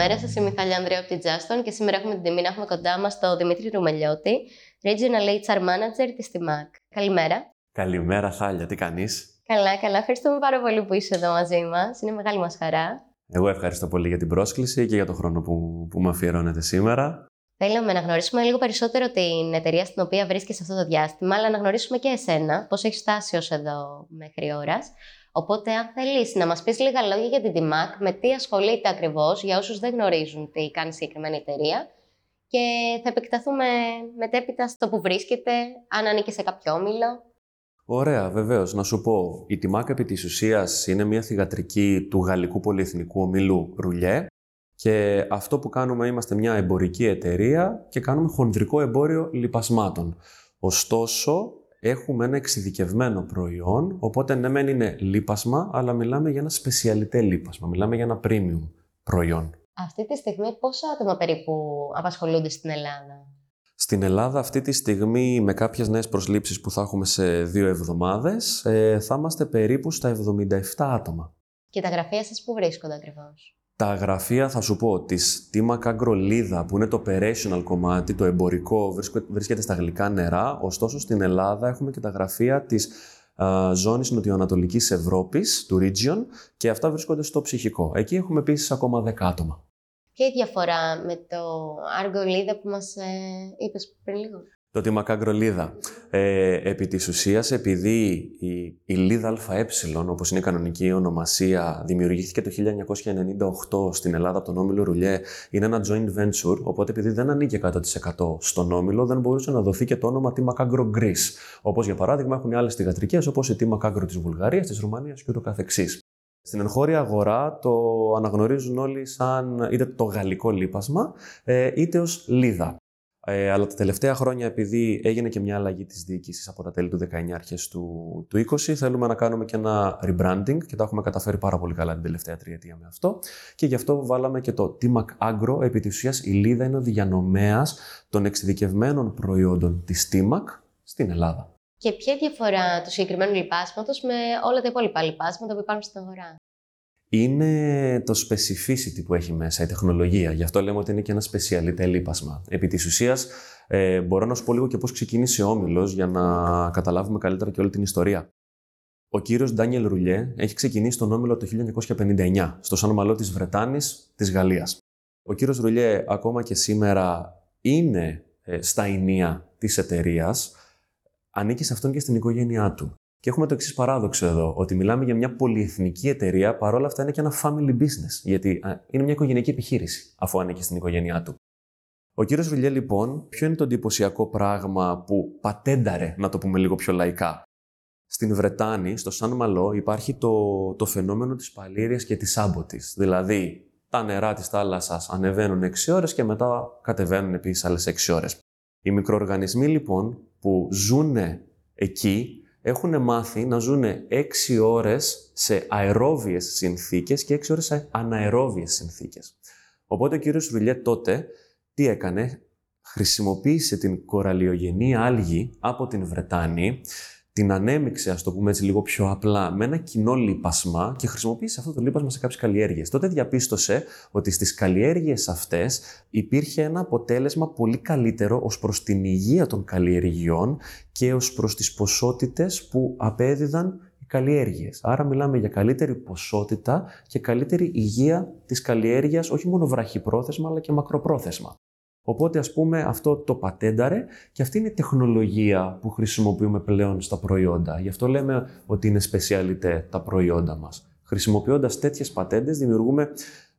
Καλημέρα σας, είμαι η Μιχάλη Ανδρέα από την Juston και σήμερα έχουμε την τιμή να έχουμε κοντά μας τον Δημήτρη Ρουμελιώτη, Regional HR Manager της TIMAC. Καλημέρα. Καλημέρα, Χάλια, τι κάνεις; Καλά, καλά. Ευχαριστούμε πάρα πολύ που είσαι εδώ μαζί μας. Είναι μεγάλη μας χαρά. Εγώ ευχαριστώ πολύ για την πρόσκληση και για τον χρόνο που, που με αφιερώνετε σήμερα. Θέλουμε να γνωρίσουμε λίγο περισσότερο την εταιρεία στην οποία βρίσκεσαι αυτό το διάστημα, αλλά να γνωρίσουμε και εσένα, πώς έχει φτάσει ως εδώ μέχρι ώρας. Οπότε, αν θέλεις να μας πεις λίγα λόγια για την TIMAC, με τι ασχολείται ακριβώς, για όσους δεν γνωρίζουν τι κάνει η συγκεκριμένη εταιρεία, και θα επεκταθούμε μετέπειτα στο που βρίσκεται, αν ανήκει σε κάποιο όμιλο. Ωραία, βεβαίως. Να σου πω, η TIMAC επί της ουσίας είναι μια θηγατρική του Γαλλικού Πολυεθνικού Ομίλου Ρουλιέ. Και αυτό που κάνουμε είμαστε μια εμπορική εταιρεία και κάνουμε χονδρικό εμπόριο λιπασμάτων. Ωστόσο, έχουμε ένα εξειδικευμένο προϊόν, οπότε ναι μεν είναι λίπασμα, αλλά μιλάμε για ένα σπεσιαλιτέ λίπασμα, μιλάμε για ένα premium προϊόν. Αυτή τη στιγμή πόσα άτομα περίπου απασχολούνται στην Ελλάδα; Στην Ελλάδα αυτή τη στιγμή με κάποιες νέες προσλήψεις που θα έχουμε σε δύο εβδομάδες ε, θα είμαστε περίπου στα 77 άτομα. Και τα γραφεία σας που βρίσκονται ακριβώς; Τα γραφεία θα σου πω της Τίμα Καγκρολίδα που είναι το operational κομμάτι, το εμπορικό βρίσκεται στα γλυκά νερά, ωστόσο στην Ελλάδα έχουμε και τα γραφεία της α, ζώνης νοτιοανατολικής Ευρώπης, του Region και αυτά βρίσκονται στο ψυχικό. Εκεί έχουμε επίσης ακόμα 10 άτομα. Ποια η διαφορά με το Αργολίδα που μας ε, είπες πριν λίγο; Το τη Μακάγκρολίδα. Ε, επί της ουσίας, επειδή η, η Λίδα ΑΕ, όπως είναι η κανονική ονομασία, δημιουργήθηκε το 1998 στην Ελλάδα από τον Όμιλο Ρουλιέ, είναι ένα joint venture, οπότε επειδή δεν ανήκε 100% στον Όμιλο, δεν μπορούσε να δοθεί και το όνομα τη Μακάγκρο Greece. Όπως για παράδειγμα έχουν άλλες θηγατρικές, όπως η τη Μακάγκρο της Βουλγαρίας, της Ρουμανίας και ούτω καθεξής. Στην εγχώρια αγορά το αναγνωρίζουν όλοι σαν είτε το γαλλικό λίπασμα, ε, είτε ως λίδα. Ε, αλλά τα τελευταία χρόνια, επειδή έγινε και μια αλλαγή της διοίκησης από τα τέλη του 19 αρχές του, του 20, θέλουμε να κάνουμε και ένα rebranding και τα έχουμε καταφέρει πάρα πολύ καλά την τελευταία τριετία με αυτό. Και γι' αυτό βάλαμε και το TIMAC Agro. Επί της ουσίας, η Λίδα είναι ο διανομέας των εξειδικευμένων προϊόντων της TIMAC στην Ελλάδα. Και ποια διαφορά του συγκεκριμένου λιπάσματος με όλα τα υπόλοιπα λιπάσματα που υπάρχουν στην αγορά; Είναι το specificity που έχει μέσα η τεχνολογία. Γι' αυτό λέμε ότι είναι και ένα speciality λίπασμα. Επί της ουσίας, ε, μπορώ να σου πω λίγο και πώς ξεκίνησε ο Όμιλος για να καταλάβουμε καλύτερα και όλη την ιστορία. Ο κύριος Ντάνιελ Ρουλιέ έχει ξεκινήσει τον Όμιλο το 1959 στο Σαν Μαλό της Βρετάνης της Γαλλίας. Ο κύριος Ρουλιέ ακόμα και σήμερα είναι ε, στα ενία της εταιρείας, ανήκει σε αυτόν και στην οικογένειά του. Και έχουμε το εξής παράδοξο εδώ, ότι μιλάμε για μια πολυεθνική εταιρεία, παρόλα αυτά είναι και ένα family business, γιατί είναι μια οικογενειακή επιχείρηση, αφού ανήκει στην οικογένειά του. Ο κύριος Ρουλιέ, λοιπόν, ποιο είναι το εντυπωσιακό πράγμα που πατένταρε, να το πούμε λίγο πιο λαϊκά; Στην Βρετάνη, στο Σαν Μαλό, υπάρχει το, το φαινόμενο της παλήριας και της άμποτης. Δηλαδή, τα νερά της θάλασσας ανεβαίνουν 6 ώρες και μετά κατεβαίνουν επίσης άλλες 6 ώρες. Οι μικροοργανισμοί, λοιπόν, που ζουν εκεί, έχουν μάθει να ζουν 6 ώρες σε αερόβιες συνθήκες και 6 ώρες σε αναερόβιες συνθήκες. Οπότε ο κύριος Ρουλιέ τότε τι έκανε, χρησιμοποίησε την κοραλιογενή άλγη από την Βρετάνη την ανέμειξε, ας το πούμε έτσι λίγο πιο απλά, με ένα κοινό λίπασμα και χρησιμοποίησε αυτό το λίπασμα σε κάποιες καλλιέργειες. Τότε διαπίστωσε ότι στις καλλιέργειες αυτές υπήρχε ένα αποτέλεσμα πολύ καλύτερο ως προς την υγεία των καλλιεργειών και ως προς τις ποσότητες που απέδιδαν οι καλλιέργειες. Άρα μιλάμε για καλύτερη ποσότητα και καλύτερη υγεία της καλλιέργειας, όχι μόνο βραχυπρόθεσμα αλλά και μακροπρόθεσμα. Οπότε ας πούμε αυτό το πατένταρε και αυτή είναι η τεχνολογία που χρησιμοποιούμε πλέον στα προϊόντα. Γι' αυτό λέμε ότι είναι σπεσιαλιτέ τα προϊόντα μας. Χρησιμοποιώντας τέτοιες πατέντες δημιουργούμε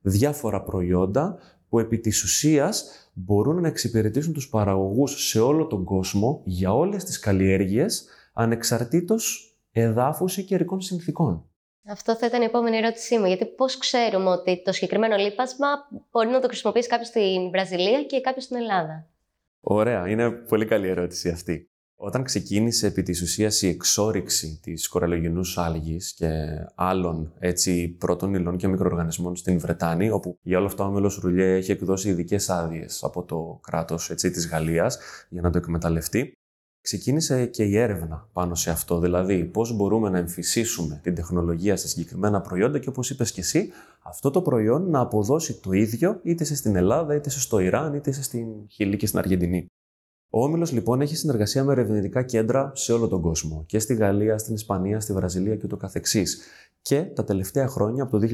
διάφορα προϊόντα που επί της ουσίας μπορούν να εξυπηρετήσουν τους παραγωγούς σε όλο τον κόσμο για όλες τις καλλιέργειες ανεξαρτήτως εδάφους ή καιρικών συνθήκων. Αυτό θα ήταν η επόμενη ερώτησή μου. Γιατί πώς ξέρουμε ότι το συγκεκριμένο λίπασμα μπορεί να το χρησιμοποιήσει κάποιος στην Βραζιλία και κάποιος στην Ελλάδα; Ωραία, είναι πολύ καλή ερώτηση αυτή. Όταν ξεκίνησε επί της ουσίας η εξόριξη της κοραλογενούς άλγης και άλλων έτσι, πρώτων υλών και μικροοργανισμών στην Βρετάνη, όπου για όλο αυτό ο Μέλος Ρουλιέ έχει εκδώσει ειδικές άδειες από το κράτος έτσι, της Γαλλίας για να το εκμεταλλευτεί, ξεκίνησε και η έρευνα πάνω σε αυτό. Δηλαδή, πώς μπορούμε να εμφυσίσουμε την τεχνολογία σε συγκεκριμένα προϊόντα και όπως είπες και εσύ, αυτό το προϊόν να αποδώσει το ίδιο είτε σε στην Ελλάδα, είτε στο Ιράν, είτε στην Χιλή και στην Αργεντινή. Ο Όμιλος λοιπόν έχει συνεργασία με ερευνητικά κέντρα σε όλο τον κόσμο. Και στη Γαλλία, στην Ισπανία, στη Βραζιλία και ούτω καθεξής. Και τα τελευταία χρόνια, από το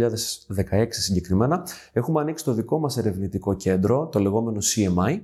2016 συγκεκριμένα, έχουμε ανοίξει το δικό μας ερευνητικό κέντρο, το λεγόμενο CMI,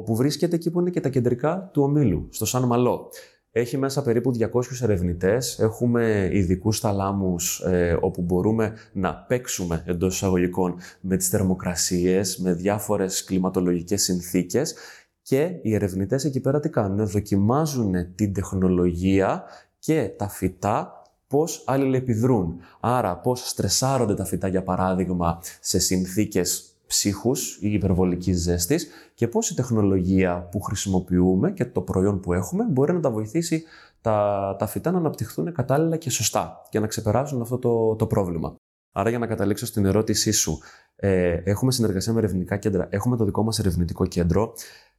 όπου βρίσκεται εκεί που είναι και τα κεντρικά του ομίλου, στο Σαν Μαλό. Έχει μέσα περίπου 200 ερευνητές, έχουμε ειδικούς θαλάμους ε, όπου μπορούμε να παίξουμε εντός εισαγωγικών με τις θερμοκρασίες, με διάφορες κλιματολογικές συνθήκες και οι ερευνητές εκεί πέρα τι κάνουν, δοκιμάζουν την τεχνολογία και τα φυτά πώς αλληλεπιδρούν. Άρα πώς στρεσάρονται τα φυτά για παράδειγμα σε συνθήκες ψύχους ή υπερβολικής ζέστης και πώς η τεχνολογία που χρησιμοποιούμε και το προϊόν που έχουμε μπορεί να τα βοηθήσει τα, τα φυτά να αναπτυχθούν κατάλληλα και σωστά και να ξεπεράσουν αυτό το, το πρόβλημα. Άρα για να καταλήξω στην ερώτησή σου, ε, έχουμε συνεργασία με ερευνητικά κέντρα, έχουμε το δικό μας ερευνητικό κέντρο.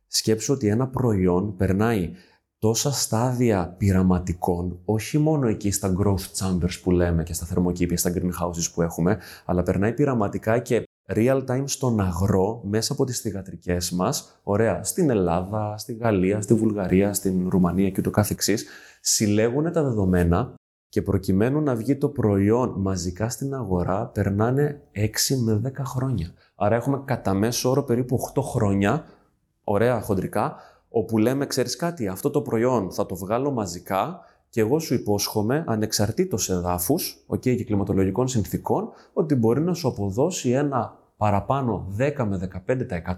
Σκέψου ότι ένα προϊόν περνάει τόσα στάδια πειραματικών, όχι μόνο εκεί στα growth chambers που λέμε και στα θερμοκήπια, στα greenhouses που έχουμε, αλλά περνάει πειραματικά και real time στον αγρό μέσα από τις θηγατρικές μας, ωραία, στην Ελλάδα, στη Γαλλία, στη Βουλγαρία, στην Ρουμανία και ούτω καθεξής, συλλέγουν τα δεδομένα και προκειμένου να βγει το προϊόν μαζικά στην αγορά, περνάνε 6 με 10 χρόνια. Άρα έχουμε κατά μέσο όρο περίπου 8 χρόνια, ωραία χοντρικά, όπου λέμε, ξέρεις κάτι, αυτό το προϊόν θα το βγάλω μαζικά και εγώ σου υπόσχομαι, ανεξαρτήτως εδάφους okay, και κλιματολογικών συνθήκων, ότι μπορεί να σου αποδώσει ένα παραπάνω 10 με 15%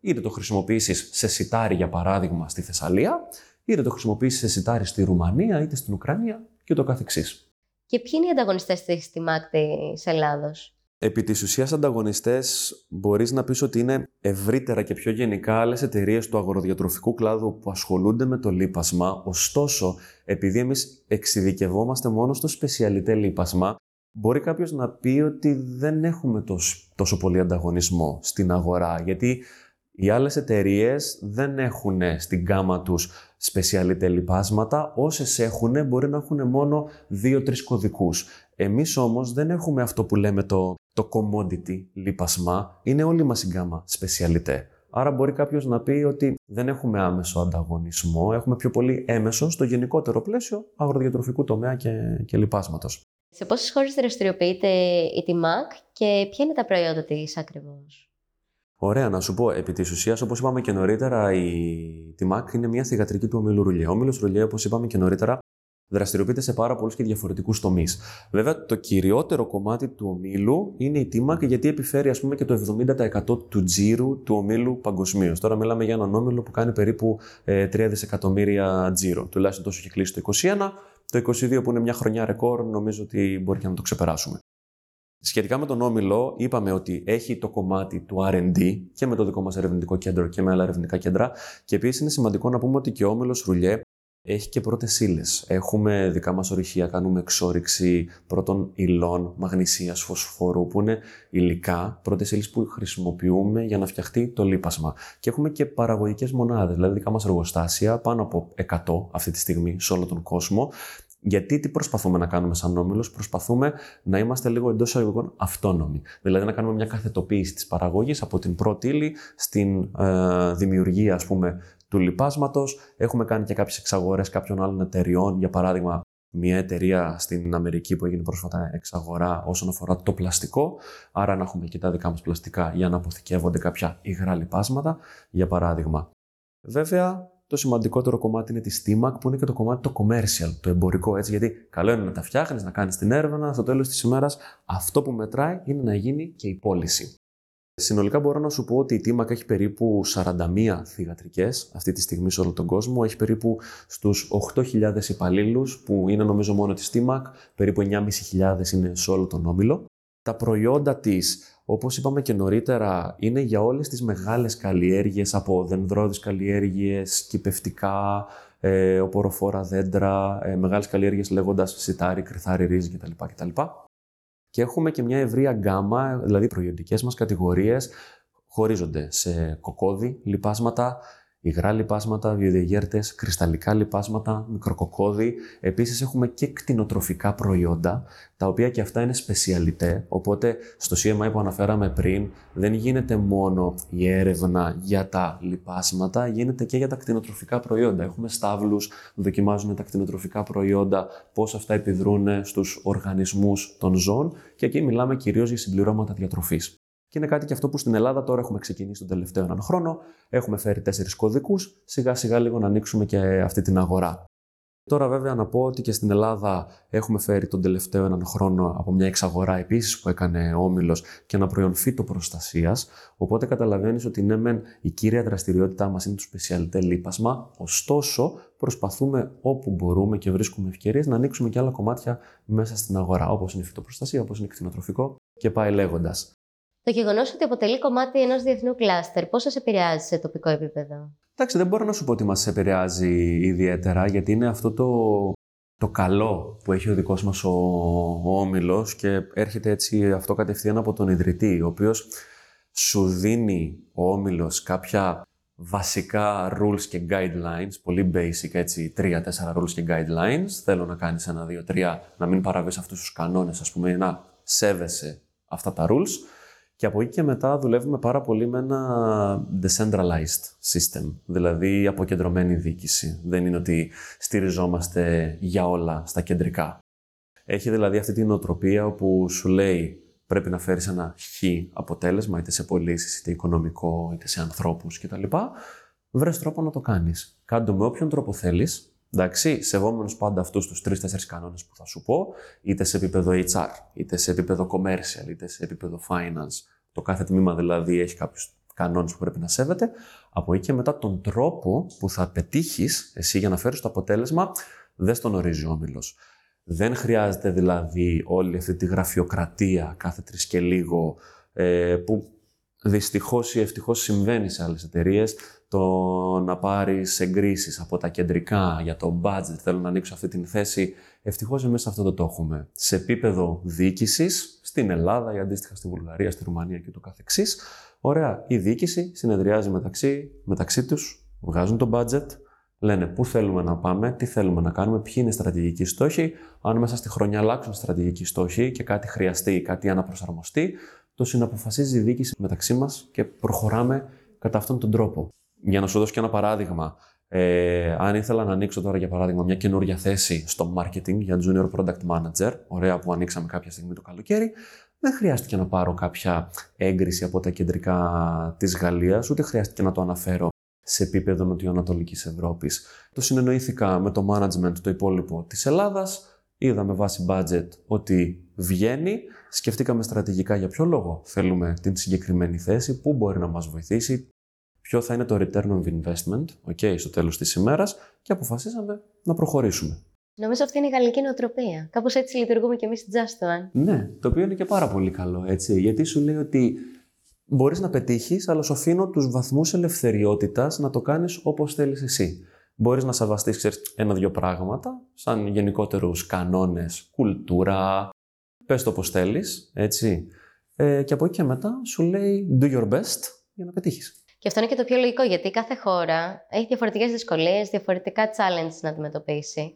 είτε το χρησιμοποιήσεις σε σιτάρι για παράδειγμα στη Θεσσαλία, είτε το χρησιμοποιήσεις σε σιτάρι στη Ρουμανία, είτε στην Ουκρανία και το καθεξής. Και ποιοι είναι οι ανταγωνιστές της στη ΜΑΚΤΗ της Ελλάδος; Επί της ουσίας ανταγωνιστές μπορείς να πεις ότι είναι ευρύτερα και πιο γενικά άλλες εταιρείες του αγοροδιατροφικού κλάδου που ασχολούνται με το λίπασμα, ωστόσο επειδή εμείς εξειδικευόμαστε μόνο στο σπεσιαλιτέ λίπασμα, μπορεί κάποιος να πει ότι δεν έχουμε τόσο, τόσο πολύ ανταγωνισμό στην αγορά, γιατί οι άλλες εταιρείες δεν έχουν στην γκάμα τους σπεσιαλιτέ λιπάσματα, όσες έχουν μπορεί να έχουν μόνο δύο-τρεις κωδικούς. Εμείς όμως δεν έχουμε αυτό που λέμε το, το commodity λίπασμα, είναι όλη μας η γκάμα σπεσιαλιτέ. Άρα μπορεί κάποιος να πει ότι δεν έχουμε άμεσο ανταγωνισμό, έχουμε πιο πολύ έμεσο στο γενικότερο πλαίσιο αγροδιατροφικού τομέα και, και λιπάσματος. Σε πόσες χώρες δραστηριοποιείται η TMAC και ποια είναι τα προϊόντα της ακριβώς; Ωραία, να σου πω. Επί της ουσίας, όπως είπαμε και νωρίτερα, η TMAC είναι μια θηγατρική του ομίλου Ρουλιέ. Ο όμιλο Ρουλιέ, όπως είπαμε και νωρίτερα, δραστηριοποιείται σε πάρα πολλούς και διαφορετικούς τομείς. Βέβαια, το κυριότερο κομμάτι του ομίλου είναι η TMAC, γιατί επιφέρει ας πούμε, και το 70% του τζίρου του ομίλου παγκοσμίως. Τώρα μιλάμε για έναν όμιλο που κάνει περίπου 3 ε, δισεκατομμύρια τζίρο. Τουλάχιστον τόσο έχει κλείσει το 2021. Το 22 που είναι μια χρονιά ρεκόρ, νομίζω ότι μπορεί και να το ξεπεράσουμε. Σχετικά με τον Όμιλο, είπαμε ότι έχει το κομμάτι του RD και με το δικό μας ερευνητικό κέντρο και με άλλα ερευνητικά κέντρα. Και επίσης είναι σημαντικό να πούμε ότι και ο Όμιλος Ρουλιέ έχει και πρώτες ύλες. Έχουμε δικά μας ορυχεία, κάνουμε εξόριξη πρώτων υλών, μαγνησίας, φωσφόρου, που είναι υλικά, πρώτες ύλες που χρησιμοποιούμε για να φτιαχτεί το λίπασμα. Και έχουμε και παραγωγικές μονάδες, δηλαδή δικά μας εργοστάσια, πάνω από 100 αυτή τη στιγμή σε όλο τον κόσμο. Γιατί τι προσπαθούμε να κάνουμε σαν όμιλος, προσπαθούμε να είμαστε λίγο εντός εισαγωγικών αυτόνομοι. Δηλαδή να κάνουμε μια καθετοποίηση της παραγωγής από την πρώτη ύλη στην ε, δημιουργία, ας πούμε, του λιπάσματος. Έχουμε κάνει και κάποιες εξαγορές κάποιων άλλων εταιριών, για παράδειγμα, μια εταιρεία στην Αμερική που έγινε πρόσφατα εξαγορά όσον αφορά το πλαστικό. Άρα να έχουμε και τα δικά μας πλαστικά για να αποθηκεύονται κάποια υγρά λιπάσματα, για παράδειγμα. Βέβαια, το σημαντικότερο κομμάτι είναι τη TMAC, που είναι και το κομμάτι το commercial, το εμπορικό έτσι. Γιατί καλό είναι να τα φτιάχνεις, να κάνεις την έρευνα, στο τέλος της ημέρας αυτό που μετράει είναι να γίνει και η πώληση. Συνολικά μπορώ να σου πω ότι η TMAC έχει περίπου 41 θηγατρικές αυτή τη στιγμή σε όλο τον κόσμο. Έχει περίπου στους 8.000 υπαλλήλους, που είναι νομίζω μόνο της TMAC, περίπου 9.500 είναι σε όλο τον όμιλο. Τα προϊόντα της, όπως είπαμε και νωρίτερα, είναι για όλες τις μεγάλες καλλιέργειες, από δενδρώδεις καλλιέργειες, κυπευτικά, ε, οποροφόρα δέντρα, ε, μεγάλες καλλιέργειες λέγοντας σιτάρι, κρυθάρι, ρύζι κτλ. κτλ. Και έχουμε και μια ευρεία γκάμα, δηλαδή προϊόντικέ μας κατηγορίες χωρίζονται σε κοκόδι, λιπάσματα, υγρά λιπάσματα, βιοδιαγέρτε, κρυσταλλικά λιπάσματα, μικροκοκόδι. Επίσης έχουμε και κτηνοτροφικά προϊόντα, τα οποία και αυτά είναι σπεσιαλιτέ. Οπότε στο CMI που αναφέραμε πριν, δεν γίνεται μόνο η έρευνα για τα λιπάσματα, γίνεται και για τα κτηνοτροφικά προϊόντα. Έχουμε στάβλους, δοκιμάζουν τα κτηνοτροφικά προϊόντα, πώς αυτά επιδρούν στους οργανισμούς των ζώων και εκεί μιλάμε κυρίως για συμπληρώματα διατροφής. Και είναι κάτι και αυτό που στην Ελλάδα τώρα έχουμε ξεκινήσει τον τελευταίο έναν χρόνο. Έχουμε φέρει τέσσερις κωδικούς. Σιγά σιγά λίγο να ανοίξουμε και αυτή την αγορά. Τώρα, βέβαια, να πω ότι και στην Ελλάδα έχουμε φέρει τον τελευταίο έναν χρόνο από μια εξαγορά επίσης που έκανε ο Όμιλος και ένα προϊόν φυτοπροστασία. Οπότε καταλαβαίνεις ότι ναι, μεν η κύρια δραστηριότητά μας είναι το σπεσιαλιτέ λίπασμα. Ωστόσο, προσπαθούμε όπου μπορούμε και βρίσκουμε ευκαιρίες να ανοίξουμε και άλλα κομμάτια μέσα στην αγορά, όπως είναι η φυτοπροστασία, όπως είναι κτηνοτροφικό και πάει λέγοντας. Το γεγονός ότι αποτελεί κομμάτι ενός διεθνού κλάστερ, πώς σας επηρεάζει σε τοπικό επίπεδο; Εντάξει, δεν μπορώ να σου πω ότι μας επηρεάζει ιδιαίτερα, γιατί είναι αυτό το, το καλό που έχει ο δικός μας ο, ο όμιλος και έρχεται έτσι αυτό κατευθείαν από τον ιδρυτή, ο οποίος σου δίνει ο όμιλος κάποια βασικά rules και guidelines, πολύ basic έτσι, τρία-τέσσερα rules και guidelines. Θέλω να κάνεις ένα, δύο, τρία, να μην παραβείς αυτούς τους κανόνες, ας πούμε, να σέβεσαι αυτά τα rules. Και από εκεί και μετά δουλεύουμε πάρα πολύ με ένα decentralized system, δηλαδή αποκεντρωμένη διοίκηση. Δεν είναι ότι στηριζόμαστε για όλα στα κεντρικά. Έχει δηλαδή αυτή την νοοτροπία όπου σου λέει πρέπει να φέρεις ένα χ αποτέλεσμα, είτε σε πωλήσεις, είτε οικονομικό, είτε σε ανθρώπους κτλ. Βρες τρόπο να το κάνεις. Κάντο με όποιον τρόπο θέλεις, Εντάξει, σεβόμενος πάντα αυτούς τους τρει-τέσσερι κανόνες που θα σου πω, είτε σε επίπεδο HR, είτε σε επίπεδο commercial, είτε σε επίπεδο finance. Το κάθε τμήμα δηλαδή έχει κάποιους κανόνες που πρέπει να σέβεται. Από εκεί και μετά τον τρόπο που θα πετύχεις εσύ για να φέρεις το αποτέλεσμα, δεν τον ορίζει ο όμιλο. Δεν χρειάζεται δηλαδή όλη αυτή τη γραφειοκρατία κάθε τρεις και λίγο ε, που δυστυχώς ή ευτυχώς συμβαίνει σε άλλες εταιρείες το να πάρεις εγκρίσεις από τα κεντρικά για το budget, θέλω να ανοίξω αυτή την θέση. Ευτυχώς εμείς αυτό το το έχουμε. Σε επίπεδο διοίκησης, στην Ελλάδα ή αντίστοιχα στη Βουλγαρία, στη Ρουμανία και το καθεξής. Ωραία, η διοίκηση συνεδριάζει μεταξύ, μεταξύ τους, βγάζουν το budget, λένε πού θέλουμε να πάμε, τι θέλουμε να κάνουμε, ποιοι είναι οι στρατηγικοί στόχοι. Αν μέσα στη χρονιά αλλάξουν στρατηγικοί στόχοι και κάτι χρειαστεί, κάτι αναπροσαρμοστεί, το συναποφασίζει η διοίκηση μεταξύ μας και προχωράμε κατά αυτόν τον τρόπο. Για να σου δώσω και ένα παράδειγμα, ε, αν ήθελα να ανοίξω τώρα για παράδειγμα μια καινούργια θέση στο marketing για junior product manager, ωραία που ανοίξαμε κάποια στιγμή το καλοκαίρι, δεν χρειάστηκε να πάρω κάποια έγκριση από τα κεντρικά της Γαλλίας, ούτε χρειάστηκε να το αναφέρω σε επίπεδο Νοτιοανατολικής Ευρώπης. Το συνεννοήθηκα με το management το υπόλοιπο της Ελλάδας, είδαμε βάση budget ότι βγαίνει, σκεφτήκαμε στρατηγικά για ποιο λόγο θέλουμε την συγκεκριμένη θέση, πού μπορεί να μας βοηθήσει, ποιο θα είναι το return of investment, okay, στο τέλος της ημέρας και αποφασίσαμε να προχωρήσουμε. Νομίζω αυτή είναι η γαλλική νοοτροπία. Κάπως έτσι λειτουργούμε και εμείς στην Just One. Ναι, το οποίο είναι και πάρα πολύ καλό, έτσι, γιατί σου λέει ότι μπορείς να πετύχεις, αλλά σου αφήνω τους βαθμούς ελευθεριότητας να το κάνεις όπως θέλεις εσύ. Μπορείς να σεβαστείς ένα-δυο πράγματα, σαν γενικότερους κανόνες, κουλτούρα, πες το όπως θέλεις, έτσι. Ε, και από εκεί και μετά σου λέει do your best για να πετύχεις. Και αυτό είναι και το πιο λογικό, γιατί κάθε χώρα έχει διαφορετικές δυσκολίες, διαφορετικά challenges να αντιμετωπίσει.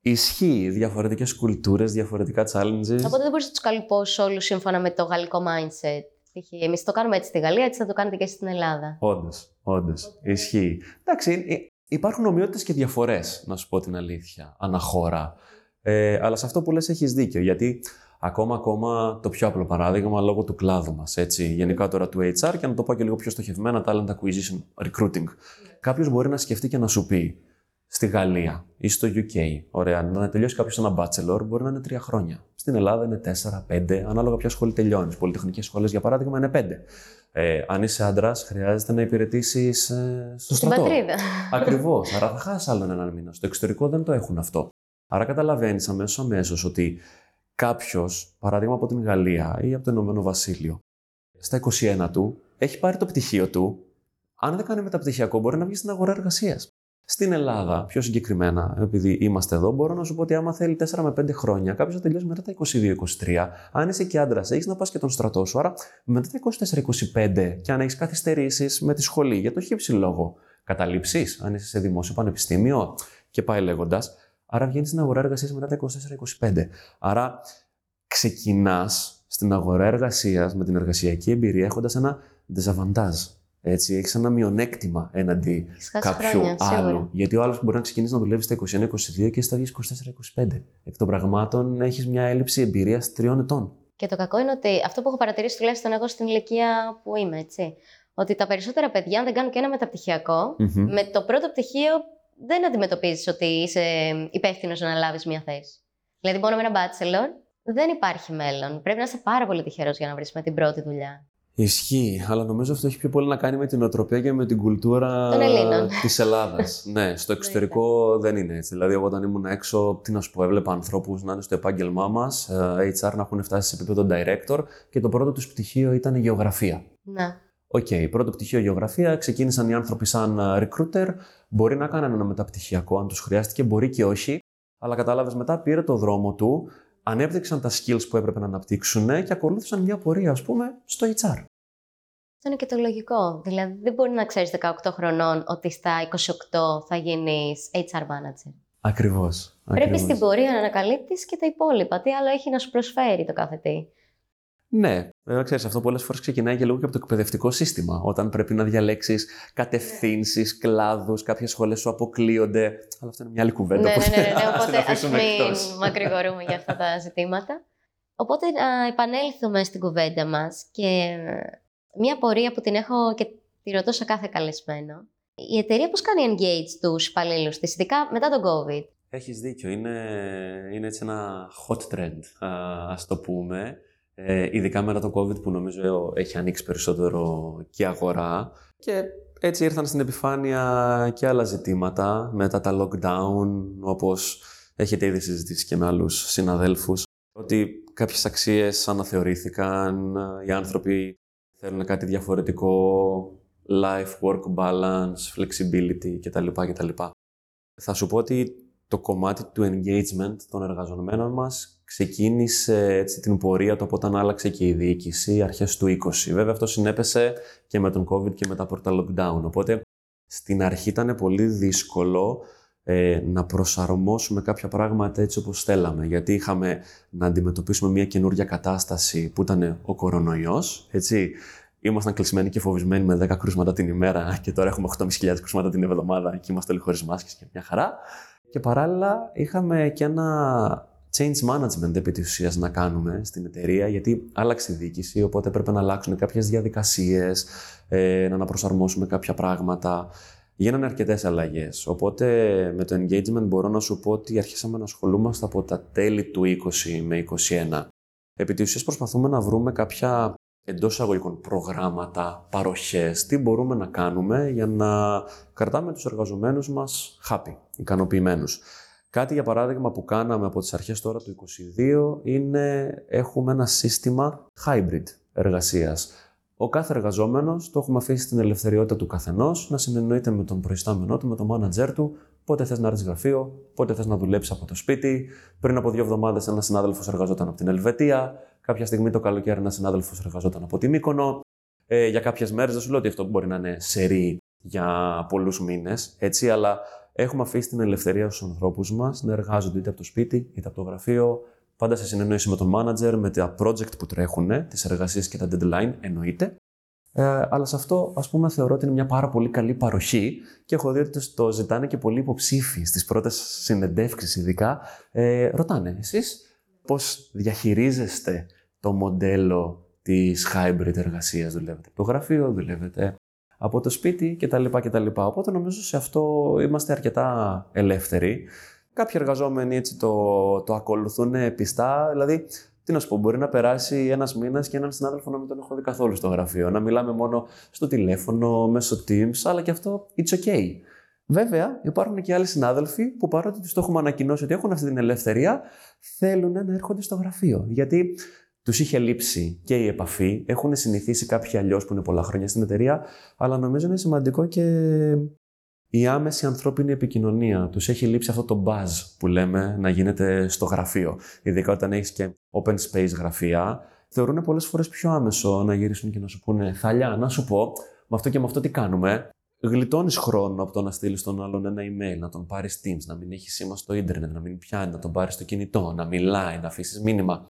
Ισχύει διαφορετικές κουλτούρες, διαφορετικά challenges. Οπότε δεν μπορείς να τους καλυπώσεις όλους σύμφωνα με το γαλλικό mindset. Εμείς το κάνουμε έτσι στη Γαλλία, έτσι θα το κάνετε και στην Ελλάδα. Όντως, όντως. Ισχύει. Εντάξει, ε, υπάρχουν ομοιότητες και διαφορές, να σου πω την αλήθεια, αναχώρα. Ε, αλλά σε αυτό που λες έχεις δίκιο, γιατί Ακόμα, ακόμα το πιο απλό παράδειγμα λόγω του κλάδου μας. Γενικά τώρα του HR και να το πω και λίγο πιο στοχευμένα, talent acquisition recruiting. Κάποιος μπορεί να σκεφτεί και να σου πει στη Γαλλία ή στο UK, ωραία, να τελειώσει κάποιος ένα bachelor μπορεί να είναι τρία χρόνια. Στην Ελλάδα είναι τέσσερα, πέντε, ανάλογα ποια σχολή τελειώνεις. Πολυτεχνικές σχολές, για παράδειγμα, είναι πέντε. Ε, αν είσαι άντρας, χρειάζεται να υπηρετήσεις ε, στο στρατό. Στην πατρίδα. Ακριβώς. Άρα θα χάσεις άλλον έναν μήνα. Στο εξωτερικό δεν το έχουν αυτό. Άρα καταλαβαίνεις αμέσως αμέσως ότι κάποιος, παράδειγμα από την Γαλλία ή από το Ηνωμένο Βασίλειο, στα 21 του, έχει πάρει το πτυχίο του. Αν δεν κάνει μεταπτυχιακό, μπορεί να βγει στην αγορά εργασίας. Στην Ελλάδα, πιο συγκεκριμένα, επειδή είμαστε εδώ, μπορώ να σου πω ότι άμα θέλει 4 με 5 χρόνια, κάποιος θα τελειώσει μετά τα 22-23. Αν είσαι και άντρας, έχεις να πας και τον στρατό σου. Άρα, μετά τα 24-25, και αν έχεις καθυστερήσεις με τη σχολή για το χύψη λόγο, καταλήψεις, αν είσαι σε δημόσιο πανεπιστήμιο και πάει λέγοντας. Άρα βγαίνεις στην αγορά εργασίας μετά τα 24-25. Άρα ξεκινάς στην αγορά εργασίας με την εργασιακή εμπειρία έχοντας ένα desavantage. Έτσι, έχεις ένα μειονέκτημα έναντι κάποιου χρόνια, άλλου. Σίγουρα. Γιατί ο άλλος μπορεί να ξεκινήσει να δουλεύει στα 21-22 και στα 24-25. Εκ των πραγμάτων έχεις μια έλλειψη εμπειρίας τριών ετών. Και το κακό είναι ότι αυτό που έχω παρατηρήσει τουλάχιστον εγώ στην ηλικία που είμαι, έτσι. Ότι τα περισσότερα παιδιά, αν δεν κάνουν και ένα με το πρώτο πτυχίο δεν αντιμετωπίζεις ότι είσαι υπεύθυνος να λάβεις μια θέση. Δηλαδή, μόνο με ένα bachelor δεν υπάρχει μέλλον. Πρέπει να είσαι πάρα πολύ τυχερός για να βρεις με την πρώτη δουλειά. Ισχύει, αλλά νομίζω αυτό έχει πιο πολύ να κάνει με την οτροπία και με την κουλτούρα της Ελλάδας. ναι, στο εξωτερικό δεν είναι έτσι. Δηλαδή, εγώ όταν ήμουν έξω, τι να σου πω, έβλεπα ανθρώπους να είναι στο επάγγελμά μας, ε, HR να έχουν φτάσει σε επίπεδο director και το πρώτο τους πτυχίο ήταν η γεωγραφία. Ναι. OK, okay, πρώτο πτυχίο γεωγραφία, ξεκίνησαν οι άνθρωποι σαν ε, recruiter, μπορεί να κάνανε ένα μεταπτυχιακό αν τους χρειάστηκε, μπορεί και όχι, αλλά κατάλαβες μετά πήρε το δρόμο του, ανέπτυξαν τα skills που έπρεπε να αναπτύξουν και ακολούθησαν μια πορεία, ας πούμε, στο HR. Αυτό είναι και το λογικό. Δηλαδή, δεν μπορεί να ξέρεις 18 χρονών ότι στα 28 θα γίνεις HR manager. Ακριβώς. Πρέπει στην πορεία να ανακαλύπτεις και τα υπόλοιπα. Τι άλλο έχει να σου προσφέρει το κάθε τι. Ναι, βέβαια ξέρεις, αυτό πολλές φορές ξεκινάει και λίγο και από το εκπαιδευτικό σύστημα. Όταν πρέπει να διαλέξεις κατευθύνσεις, κλάδους, κάποιες σχολές σου αποκλείονται. Αλλά αυτό είναι μια άλλη κουβέντα. Ναι, ναι, ναι, ναι, οπότε ας μην μακρηγορούμε για αυτά τα ζητήματα. Οπότε να επανέλθουμε στην κουβέντα μας και μια πορεία που την έχω και τη ρωτώ σε κάθε καλεσμένο. Η εταιρεία πώς κάνει engage τους υπαλλήλους της, ειδικά μετά τον COVID; Έχεις δίκιο. Είναι, είναι έτσι ένα hot trend, ας το πούμε. Ε, ειδικά μετά το COVID που νομίζω έχει ανοίξει περισσότερο και αγορά. Και έτσι ήρθαν στην επιφάνεια και άλλα ζητήματα μετά τα lockdown, όπως έχετε ήδη συζητήσει και με άλλους συναδέλφους, ότι κάποιες αξίες αναθεωρήθηκαν, οι άνθρωποι θέλουν κάτι διαφορετικό, life-work balance, flexibility κτλ. κτλ. Θα σου πω ότι το κομμάτι του engagement των εργαζομένων μας ξεκίνησε έτσι, την πορεία του από όταν άλλαξε και η διοίκηση αρχές του 20. Βέβαια αυτό συνέπεσε και με τον COVID και με τα πρώτα lockdown. Οπότε στην αρχή ήταν πολύ δύσκολο ε, να προσαρμόσουμε κάποια πράγματα έτσι όπως θέλαμε. Γιατί είχαμε να αντιμετωπίσουμε μια καινούργια κατάσταση που ήταν ο κορονοϊός, έτσι. Ήμασταν κλεισμένοι και φοβισμένοι με 10 κρούσματα την ημέρα και τώρα έχουμε 8.500 κρούσματα την εβδομάδα και είμαστε όλοι χωρίς μάσκες και μια χαρά. Και παράλληλα είχαμε και ένα change management επί της ουσίας να κάνουμε στην εταιρεία, γιατί άλλαξε η διοίκηση, οπότε πρέπει να αλλάξουν κάποιες διαδικασίες, ε, να αναπροσαρμόσουμε κάποια πράγματα. Γίνανε αρκετές αλλαγές. Οπότε με το engagement μπορώ να σου πω ότι αρχίσαμε να ασχολούμαστε από τα τέλη του 20 με 21. Επί της ουσίας προσπαθούμε να βρούμε κάποια εντός αγωγικών προγράμματα, παροχές, τι μπορούμε να κάνουμε για να κρατάμε τους εργαζομένους μας happy, ικανοποιημένους. Κάτι για παράδειγμα που κάναμε από τις αρχές τώρα του 2022 είναι έχουμε ένα σύστημα hybrid εργασίας. Ο κάθε εργαζόμενος το έχουμε αφήσει στην ελευθεριότητα του καθενός να συνεννοείται με τον προϊστάμενό του, με τον manager του, πότε θες να έρθεις γραφείο, πότε θες να δουλέψεις από το σπίτι. Πριν από δύο εβδομάδες ένας συνάδελφος εργαζόταν από την Ελβετία, κάποια στιγμή το καλοκαίρι ένας συνάδελφος εργαζόταν από τη Μύκονο. Ε, για κάποιες μέρες, δεν σου λέω ότι αυτό μπορεί να είναι σερή για πολλούς μήνες, έτσι, αλλά έχουμε αφήσει την ελευθερία στους ανθρώπους μας να εργάζονται είτε από το σπίτι είτε από το γραφείο, πάντα σε συνεννόηση με τον manager, με τα project που τρέχουν, τις εργασίες και τα deadline, εννοείται. Ε, αλλά σε αυτό, ας πούμε, θεωρώ ότι είναι μια πάρα πολύ καλή παροχή και έχω δει ότι το ζητάνε και πολλοί υποψήφοι στις πρώτες συνεντεύξεις, ειδικά. Ε, ρωτάνε, εσείς πώς διαχειρίζεστε το μοντέλο της hybrid εργασίας, δουλεύετε από το γραφείο, δουλεύετε από το σπίτι κτλ. κτλ. Οπότε νομίζω σε αυτό είμαστε αρκετά ελεύθεροι. Κάποιοι εργαζόμενοι έτσι το, το ακολουθούν πιστά, δηλαδή τι να σου πω, μπορεί να περάσει ένας μήνας και έναν συνάδελφο να μην τον έχω δει καθόλου στο γραφείο. Να μιλάμε μόνο στο τηλέφωνο, μέσω Teams, αλλά και αυτό it's okay. Βέβαια, υπάρχουν και άλλοι συνάδελφοι που παρότι τους το έχουμε ανακοινώσει ότι έχουν αυτή την ελευθερία, θέλουν να έρχονται στο γραφείο. Γιατί τους είχε λείψει και η επαφή. Έχουν συνηθίσει κάποιοι αλλιώς που είναι πολλά χρόνια στην εταιρεία, αλλά νομίζω είναι σημαντικό και η άμεση ανθρώπινη επικοινωνία. Τους έχει λείψει αυτό το buzz που λέμε να γίνεται στο γραφείο. Ειδικά όταν έχεις και open space γραφεία, θεωρούν πολλές φορές πιο άμεσο να γυρίσουν και να σου πούνε Θαλιά, να σου πω, με αυτό και με αυτό τι κάνουμε. γλιτώνεις χρόνο από το να στείλεις τον άλλον ένα email, να τον πάρεις Teams, να μην έχεις σήμα στο ίντερνετ, να μην πιάνει, να τον πάρεις στο κινητό, να μιλάει, να αφήσεις μήνυμα.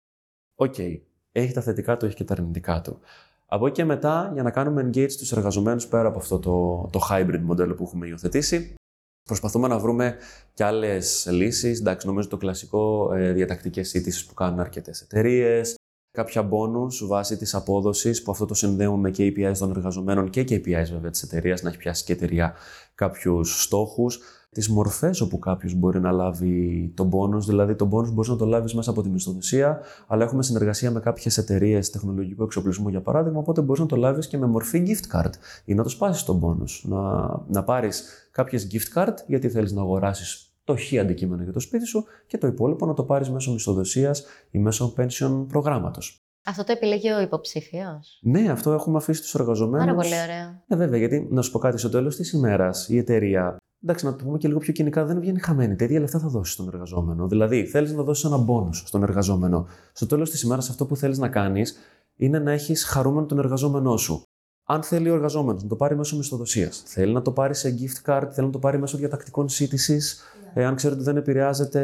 OK. Okay. Έχει τα θετικά του, έχει και τα αρνητικά του. Από εκεί και μετά, για να κάνουμε engage τους εργαζομένους πέρα από αυτό το, το hybrid μοντέλο που έχουμε υιοθετήσει, προσπαθούμε να βρούμε και άλλες λύσεις. Εντάξει, νομίζω το κλασικό ε, διατακτικές σίτισης που κάνουν αρκετές εταιρείες, κάποια bonus βάσει της απόδοσης, που αυτό το συνδέουμε με KPIs των εργαζομένων και KPIs βέβαια της εταιρείας, να έχει πιάσει και η εταιρεία κάποιους στόχους. Τις μορφές όπου κάποιος μπορεί να λάβει τον bonus, δηλαδή τον bonus μπορείς να το λάβεις μέσα από τη μισθοδοσία, αλλά έχουμε συνεργασία με κάποιες εταιρείες τεχνολογικού εξοπλισμού για παράδειγμα, οπότε μπορείς να το λάβεις και με μορφή gift card ή να το σπάσεις τον bonus. Να, να πάρεις κάποιες gift card γιατί θέλεις να αγοράσεις το χ αντικείμενο για το σπίτι σου και το υπόλοιπο να το πάρεις μέσω μισθοδοσίας ή μέσω pension προγράμματος. Αυτό το επιλέγει ο υποψήφιος; Ναι, αυτό έχουμε αφήσει του εργαζομένους. Πάρα πολύ ωραία. Ναι, βέβαια, γιατί να σου πω κάτι, στο τέλος της ημέρας η εταιρεία. Εντάξει, να το πούμε και λίγο πιο κοινικά, δεν βγαίνει χαμένη. Τα ίδια λεφτά θα δώσεις στον εργαζόμενο. Δηλαδή, θέλεις να δώσεις ένα μπόνου στον εργαζόμενο. Στο τέλος της ημέρας, αυτό που θέλεις να κάνεις είναι να έχεις χαρούμενο τον εργαζόμενό σου. Αν θέλει ο εργαζόμενος να το πάρει μέσω μισθοδοσίας, θέλει να το πάρει σε gift card, θέλει να το πάρει μέσω διατακτικών σύντησης, εάν ξέρει ότι δεν επηρεάζεται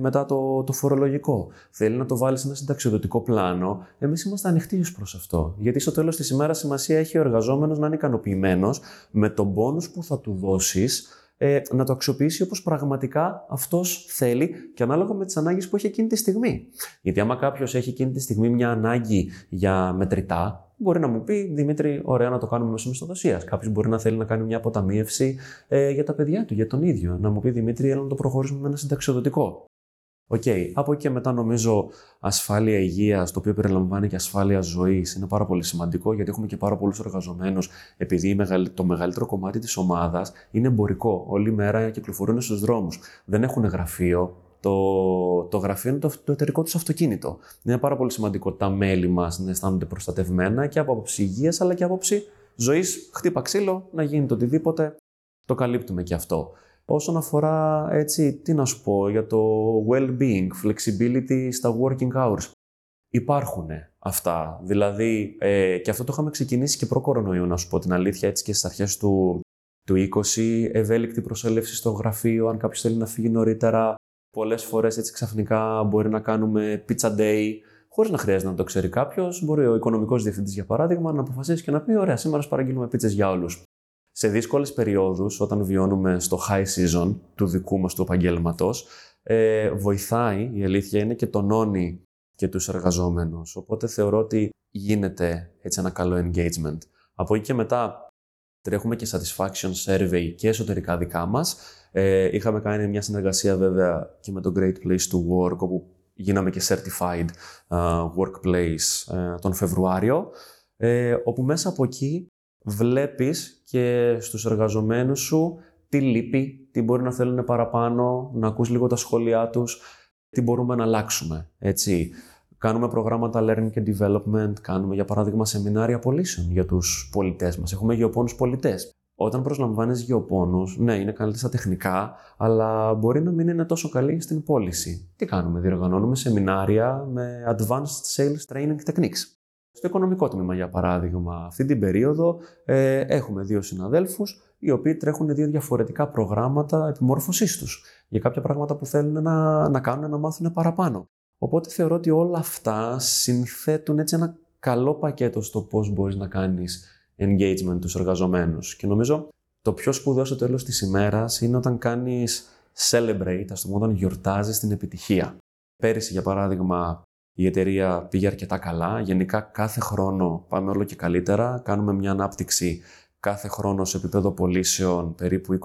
μετά το, το φορολογικό. Θέλει να το βάλεις σε ένα συνταξιοδοτικό πλάνο. Εμείς είμαστε ανοιχτοί ως προς αυτό. Γιατί στο τέλος της ημέρας σημασία έχει ο εργαζόμενος να είναι ικανοποιημένος με τον πόνου που θα του δώσεις ε, να το αξιοποιήσει όπως πραγματικά αυτός θέλει και ανάλογα με τις ανάγκες που έχει εκείνη τη στιγμή. Γιατί άμα κάποιος έχει εκείνη τη στιγμή μια ανάγκη για μετρητά, μπορεί να μου πει Δημήτρη, ωραία να το κάνουμε μέσω μισθοδοσίας. Κάποιος μπορεί να θέλει να κάνει μια αποταμίευση ε, για τα παιδιά του, για τον ίδιο. Να μου πει Δημήτρη, έλα να το προχωρήσουμε με ένα συνταξιοδοτικό. OK. Okay. Από εκεί και μετά νομίζω ασφάλεια υγείας, το οποίο περιλαμβάνει και ασφάλεια ζωής, είναι πάρα πολύ σημαντικό γιατί έχουμε και πάρα πολλούς εργαζομένους. Επειδή το μεγαλύτερο κομμάτι της ομάδας είναι εμπορικό. Όλη μέρα κυκλοφορούν στους δρόμους. Δεν έχουν γραφείο. Το, το γραφείο είναι το, το εταιρικό τους αυτοκίνητο. Είναι πάρα πολύ σημαντικό τα μέλη μας να αισθάνονται προστατευμένα και από άποψη υγείας αλλά και από άποψη ζωής. Χτύπα ξύλο, να γίνει το οτιδήποτε. Το καλύπτουμε και αυτό. Όσον αφορά, έτσι, τι να σου πω, για το well-being, flexibility στα working hours. Υπάρχουν αυτά. Δηλαδή, ε, και αυτό το είχαμε ξεκινήσει και προ-κορονοϊού, να σου πω την αλήθεια, έτσι και στις αρχές του, του 20, ευέλικτη προσέλευση στο γραφείο, αν κάποιος θέλει να φύγει νωρίτερα. Πολλές φορές έτσι ξαφνικά μπορεί να κάνουμε pizza day, χωρίς να χρειάζεται να το ξέρει κάποιος. Μπορεί ο οικονομικός διευθυντής, για παράδειγμα, να αποφασίσει και να πει: Ωραία, σήμερα παραγγείλουμε πίτσε για όλους σε δύσκολες περιόδους, όταν βιώνουμε στο high season του δικού μας του επαγγέλματος, ε, βοηθάει, η αλήθεια είναι, και τονώνει και τους εργαζόμενους. Οπότε θεωρώ ότι γίνεται έτσι ένα καλό engagement. Από εκεί και μετά τρέχουμε και satisfaction survey και εσωτερικά δικά μας. Ε, είχαμε κάνει μια συνεργασία βέβαια και με το Great Place to Work, όπου γίναμε και certified uh, workplace uh, τον Φεβρουάριο, ε, όπου μέσα από εκεί βλέπεις και στους εργαζομένους σου τι λείπει, τι μπορεί να θέλουν παραπάνω, να ακούς λίγο τα σχόλιά τους, τι μπορούμε να αλλάξουμε, έτσι. Κάνουμε προγράμματα learning και development, κάνουμε για παράδειγμα σεμινάρια πωλήσεων για τους πολιτές μας. Έχουμε γεωπόνους πολιτές. Όταν προσλαμβάνεις γεωπόνους, ναι, είναι καλή στα τεχνικά, αλλά μπορεί να μην είναι τόσο καλή στην πώληση. Τι κάνουμε, διοργανώνουμε σεμινάρια με advanced sales training techniques. Στο οικονομικό τμήμα, για παράδειγμα, αυτή την περίοδο ε, έχουμε δύο συναδέλφους οι οποίοι τρέχουν δύο διαφορετικά προγράμματα επιμόρφωσής τους για κάποια πράγματα που θέλουν να, να κάνουν, να μάθουν παραπάνω. Οπότε θεωρώ ότι όλα αυτά συνθέτουν έτσι ένα καλό πακέτο στο πώς μπορείς να κάνεις engagement τους εργαζομένους. Και νομίζω το πιο σπουδαίο στο τέλος της ημέρας είναι όταν κάνεις celebrate, ας το πούμε, όταν γιορτάζεις την επιτυχία. Πέρυσι, για παράδειγμα, η εταιρεία πήγε αρκετά καλά. Γενικά κάθε χρόνο πάμε όλο και καλύτερα. Κάνουμε μια ανάπτυξη κάθε χρόνο σε επίπεδο πωλήσεων περίπου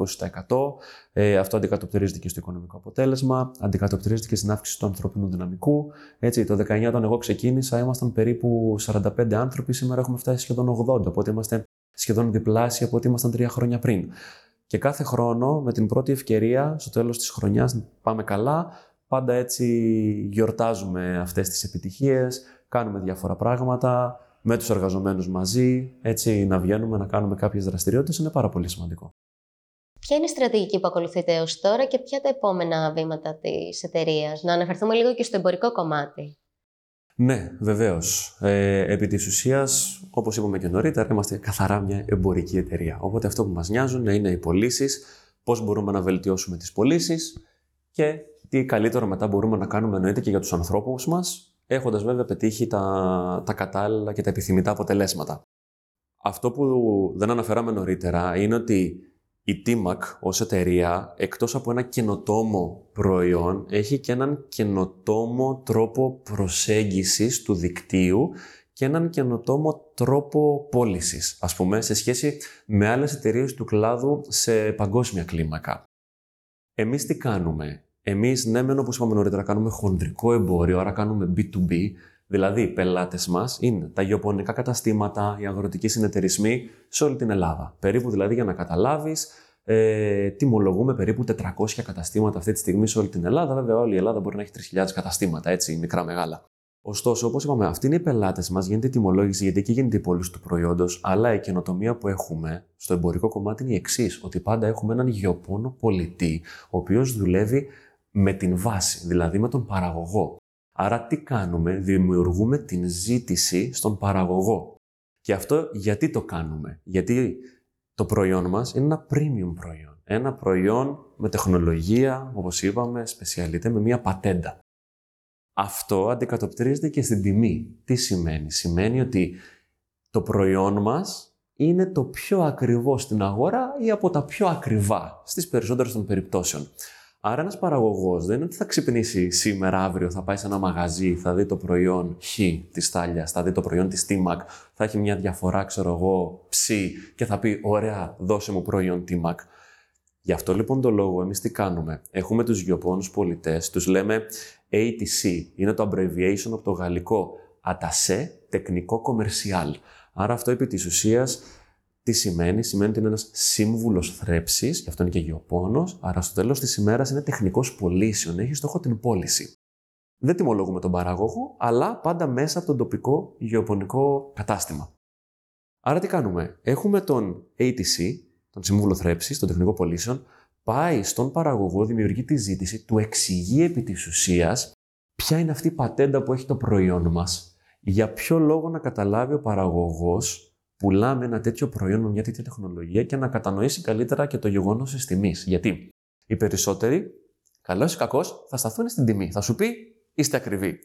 20%. Ε, αυτό αντικατοπτρίζεται και στο οικονομικό αποτέλεσμα, αντικατοπτρίζεται και στην αύξηση του ανθρώπινου δυναμικού. Έτσι, το 19 όταν εγώ ξεκίνησα ήμασταν περίπου 45 άνθρωποι, σήμερα έχουμε φτάσει σχεδόν 80, οπότε είμαστε σχεδόν διπλάσιοι από ό,τι ήμασταν τρία χρόνια πριν. Και κάθε χρόνο με την πρώτη ευκαιρία, στο τέλος της χρονιάς πάμε καλά, Πάντα έτσι γιορτάζουμε αυτές τις επιτυχίες, κάνουμε διάφορα πράγματα, με τους εργαζομένους μαζί, έτσι να βγαίνουμε, να κάνουμε κάποιες δραστηριότητες, είναι πάρα πολύ σημαντικό. Ποια είναι η στρατηγική που ακολουθείτε έως τώρα και ποια τα επόμενα βήματα της εταιρείας, να αναφερθούμε λίγο και στο εμπορικό κομμάτι. Ναι, βεβαίως. Ε, επί της ουσίας, όπως είπαμε και νωρίτερα, είμαστε καθαρά μια εμπορική εταιρεία. Οπότε αυτό που μας νοιάζουν είναι οι πωλήσεις, πώς μπορούμε να βελτιώσουμε τις πωλήσεις και τι καλύτερο μετά μπορούμε να κάνουμε εννοείται και για τους ανθρώπους μας, έχοντας βέβαια πετύχει τα, τα κατάλληλα και τα επιθυμητά αποτελέσματα. Αυτό που δεν αναφέραμε νωρίτερα είναι ότι η TIMAC ως εταιρεία, εκτός από ένα καινοτόμο προϊόν, έχει και έναν καινοτόμο τρόπο προσέγγισης του δικτύου και έναν καινοτόμο τρόπο πώλησης, ας πούμε, σε σχέση με άλλες εταιρείες του κλάδου σε παγκόσμια κλίμακα. Εμείς τι κάνουμε; Εμείς, ναι, μεν όπως είπαμε νωρίτερα, κάνουμε χοντρικό εμπόριο, άρα κάνουμε B2B, Δηλαδή, οι πελάτες μας είναι τα γεωπονικά καταστήματα, οι αγροτικοί συνεταιρισμοί σε όλη την Ελλάδα. Περίπου δηλαδή για να καταλάβεις, ε, τιμολογούμε περίπου 400 καταστήματα αυτή τη στιγμή σε όλη την Ελλάδα. Βέβαια, όλη η Ελλάδα μπορεί να έχει 3.000 καταστήματα, έτσι, μικρά μεγάλα. Ωστόσο, όπως είπαμε, αυτοί είναι οι πελάτες μας, γίνεται η τιμολόγηση, γιατί εκεί γίνεται η πώληση του προϊόντος. Αλλά η καινοτομία που έχουμε στο εμπορικό κομμάτι είναι η εξής: Ότι πάντα έχουμε έναν γεωπόνο πολιτή, ο οποίος δουλεύει με την βάση, δηλαδή με τον παραγωγό. Άρα τι κάνουμε, δημιουργούμε την ζήτηση στον παραγωγό. Και αυτό γιατί το κάνουμε; Γιατί το προϊόν μας είναι ένα premium προϊόν. Ένα προϊόν με τεχνολογία, όπως είπαμε, σπεσιαλίτε, με μία πατέντα. Αυτό αντικατοπτρίζεται και στην τιμή. Τι σημαίνει; Σημαίνει ότι το προϊόν μας είναι το πιο ακριβό στην αγορά ή από τα πιο ακριβά στις περισσότερες των περιπτώσεων. Άρα ένας παραγωγός δεν είναι ότι θα ξυπνήσει σήμερα, αύριο, θα πάει σε ένα μαγαζί, θα δει το προϊόν Χ της τάλια, θα δει το προϊόν της T-Mac, θα έχει μια διαφορά, ξέρω εγώ, ψ και θα πει: Ωραία, δώσε μου προϊόν T-Mac. Γι' αυτό λοιπόν το λόγο εμείς τι κάνουμε; Έχουμε τους γεωπόνους πολιτές, τους λέμε ATC, είναι το abbreviation από το γαλλικό Attaché Τεχνικό Commercial. Άρα αυτό επί της ουσίας τι σημαίνει, σημαίνει ότι είναι ένας σύμβουλος θρέψης, γι' αυτό είναι και γεωπόνος, άρα στο τέλος της ημέρας είναι τεχνικός πωλήσεων, έχει στόχο την πώληση. Δεν τιμολογούμε τον παράγωγο, αλλά πάντα μέσα από τον τοπικό γεωπονικό κατάστημα. Άρα τι κάνουμε, έχουμε τον ATC, τον σύμβουλο θρέψης, τον τεχνικό πωλήσεων, πάει στον παραγωγό, δημιουργεί τη ζήτηση, του εξηγεί επί της ουσίας ποια είναι αυτή η πατέντα που έχει το προϊόν μας, για ποιο λόγο να καταλάβει ο παραγωγός πουλάμε ένα τέτοιο προϊόν με μια τέτοια τεχνολογία και να κατανοήσει καλύτερα και το γεγονός της τιμής. Γιατί οι περισσότεροι, καλός ή κακός, θα σταθούν στην τιμή. Θα σου πει είστε ακριβοί.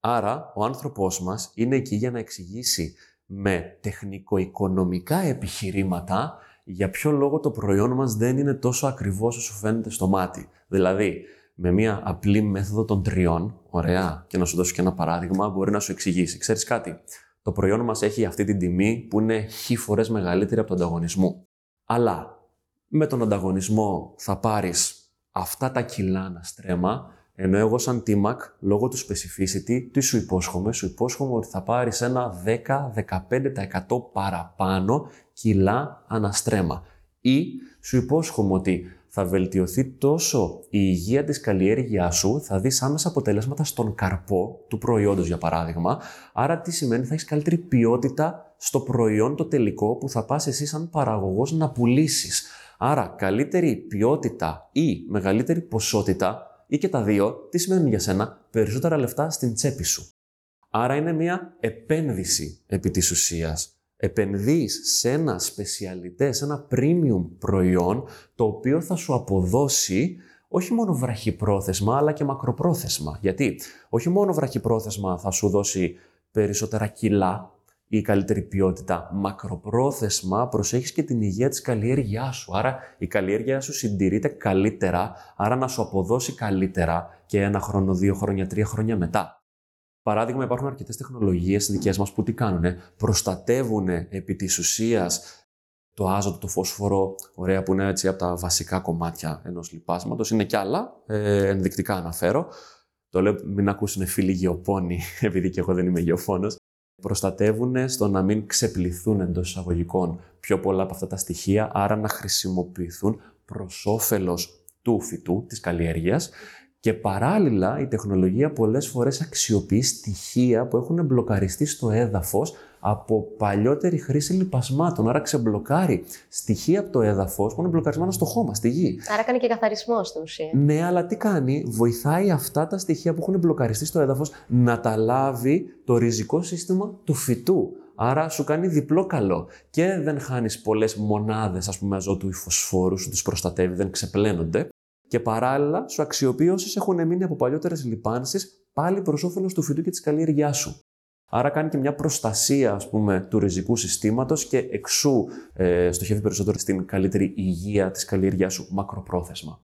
Άρα, ο άνθρωπό μας είναι εκεί για να εξηγήσει με τεχνικο-οικονομικά επιχειρήματα για ποιο λόγο το προϊόν μας δεν είναι τόσο ακριβό όσο σου φαίνεται στο μάτι. Δηλαδή, με μια απλή μέθοδο των τριών, ωραία, και να σου δώσω και ένα παράδειγμα, μπορεί να σου εξηγήσει. Ξέρεις κάτι, το προϊόν μας έχει αυτή την τιμή που είναι χι φορές μεγαλύτερη από τον ανταγωνισμό. Αλλά με τον ανταγωνισμό θα πάρεις αυτά τα κιλά να στρέμα, ενώ εγώ σαν TMAC, λόγω του specificity, τι σου υπόσχομαι, σου υπόσχομαι ότι θα πάρεις ένα 10-15% παραπάνω κιλά αναστρέμα. Ή σου υπόσχομαι ότι θα βελτιωθεί τόσο η υγεία της καλλιέργειάς σου, θα δεις άμεσα αποτελέσματα στον καρπό του προϊόντος για παράδειγμα, άρα τι σημαίνει θα έχεις καλύτερη ποιότητα στο προϊόν το τελικό που θα πας εσύ σαν παραγωγός να πουλήσεις. Άρα καλύτερη ποιότητα ή μεγαλύτερη ποσότητα ή και τα δύο, τι σημαίνουν για σένα, περισσότερα λεφτά στην τσέπη σου. Άρα είναι μια επένδυση επί της ουσίας επενδύεις σε ένα σπεσιαλιτέ, σε ένα premium προϊόν, το οποίο θα σου αποδώσει όχι μόνο βραχυπρόθεσμα, αλλά και μακροπρόθεσμα. Γιατί όχι μόνο βραχυπρόθεσμα θα σου δώσει περισσότερα κιλά ή καλύτερη ποιότητα, μακροπρόθεσμα προσέχεις και την υγεία της καλλιέργειάς σου. Άρα η καλλιέργειά σου συντηρείται καλύτερα, άρα να σου αποδώσει καλύτερα και ένα χρόνο, δύο χρόνια, τρία χρόνια μετά. Παράδειγμα, υπάρχουν αρκετές τεχνολογίες δικές μας που τι κάνουν, προστατεύουν επί της ουσίας το άζωτο, το φόσφορο, ωραία που είναι έτσι από τα βασικά κομμάτια ενός λιπάσματος. Είναι κι άλλα, ε, ενδεικτικά αναφέρω. Το λέω μην ακούσουν φίλοι γεωπόνοι, επειδή και εγώ δεν είμαι γεωφόνο. Προστατεύουν στο να μην ξεπληθούν εντός εισαγωγικών πιο πολλά από αυτά τα στοιχεία, άρα να χρησιμοποιηθούν προς όφελος του φυτού, της καλλιέργειας Και παράλληλα η τεχνολογία πολλές φορές αξιοποιεί στοιχεία που έχουν μπλοκαριστεί στο έδαφος από παλιότερη χρήση λιπασμάτων. Άρα ξεμπλοκάρει στοιχεία από το έδαφος που είναι μπλοκαρισμένα στο χώμα, στη γη. Άρα κάνει και καθαρισμό στην ουσία. Ναι, αλλά τι κάνει, βοηθάει αυτά τα στοιχεία που έχουν μπλοκαριστεί στο έδαφος να τα λάβει το ριζικό σύστημα του φυτού. Άρα σου κάνει διπλό καλό. Και δεν χάνεις πολλές μονάδες, ας πούμε, αζότου ή φωσφόρου, σου τις προστατεύει, δεν ξεπλένονται. Και παράλληλα σου αξιοποιεί όσες έχουν μείνει από παλιότερες λιπάνσει πάλι προς όφελος του φυτού και της καλλιέργειάς σου. Άρα κάνει και μια προστασία ας πούμε, του ριζικού συστήματος και εξού ε, στοχεύει περισσότερο στην καλύτερη υγεία της καλλιέργειάς σου μακροπρόθεσμα.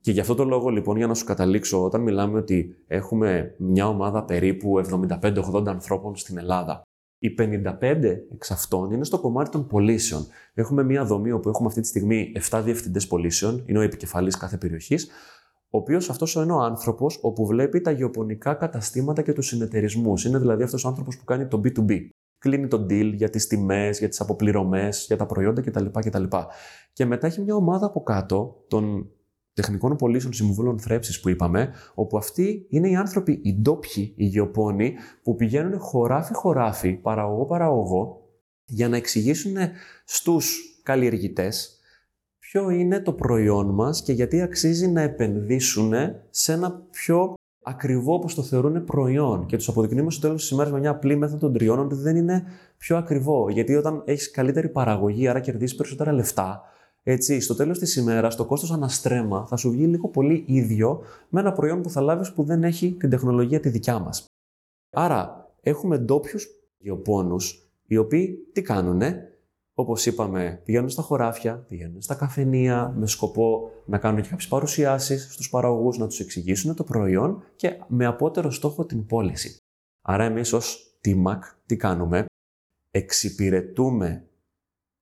Και γι' αυτό το λόγο λοιπόν για να σου καταλήξω όταν μιλάμε ότι έχουμε μια ομάδα περίπου 75-80 ανθρώπων στην Ελλάδα οι 55 εξ αυτών είναι στο κομμάτι των πωλήσεων. Έχουμε μία δομή όπου έχουμε αυτή τη στιγμή 7 διευθυντές πωλήσεων, είναι ο επικεφαλής κάθε περιοχής, ο οποίος αυτός είναι ο άνθρωπος όπου βλέπει τα γεωπονικά καταστήματα και τους συνεταιρισμούς. Είναι δηλαδή αυτός ο άνθρωπος που κάνει το B2B. Κλείνει το deal για τις τιμές, για τις αποπληρωμές, για τα προϊόντα κτλ. κτλ. Και μετά έχει μια ομάδα από κάτω των τεχνικών πωλήσεων συμβούλων θρέψης που είπαμε, όπου αυτοί είναι οι άνθρωποι, οι ντόπιοι, οι γεωπόνοι, που πηγαίνουν χωράφι-χωράφι, παραγωγό-παραγωγό, για να εξηγήσουν στους καλλιεργητές ποιο είναι το προϊόν μας και γιατί αξίζει να επενδύσουν σε ένα πιο ακριβό όπως το θεωρούν προϊόν. Και τους αποδεικνύουμε στο τέλος της ημέρας με μια απλή μέθοδο των τριών ότι δεν είναι πιο ακριβό. Γιατί όταν έχεις καλύτερη παραγωγή άρα κερδίζεις περισσότερα λεφτά έτσι, στο τέλος της ημέρας, το κόστος αναστρέμα θα σου βγει λίγο πολύ ίδιο με ένα προϊόν που θα λάβεις που δεν έχει την τεχνολογία τη δικιά μας. Άρα, έχουμε ντόπιους γεωπόνους, οι οποίοι τι κάνουνε, Όπως είπαμε, πηγαίνουν στα χωράφια, πηγαίνουν στα καφενεία με σκοπό να κάνουν και κάποιες παρουσιάσεις στους παραγωγούς, να τους εξηγήσουν το προϊόν και με απότερο στόχο την πώληση. Άρα, εμείς ως TMAC τι κάνουμε, εξυπηρετούμε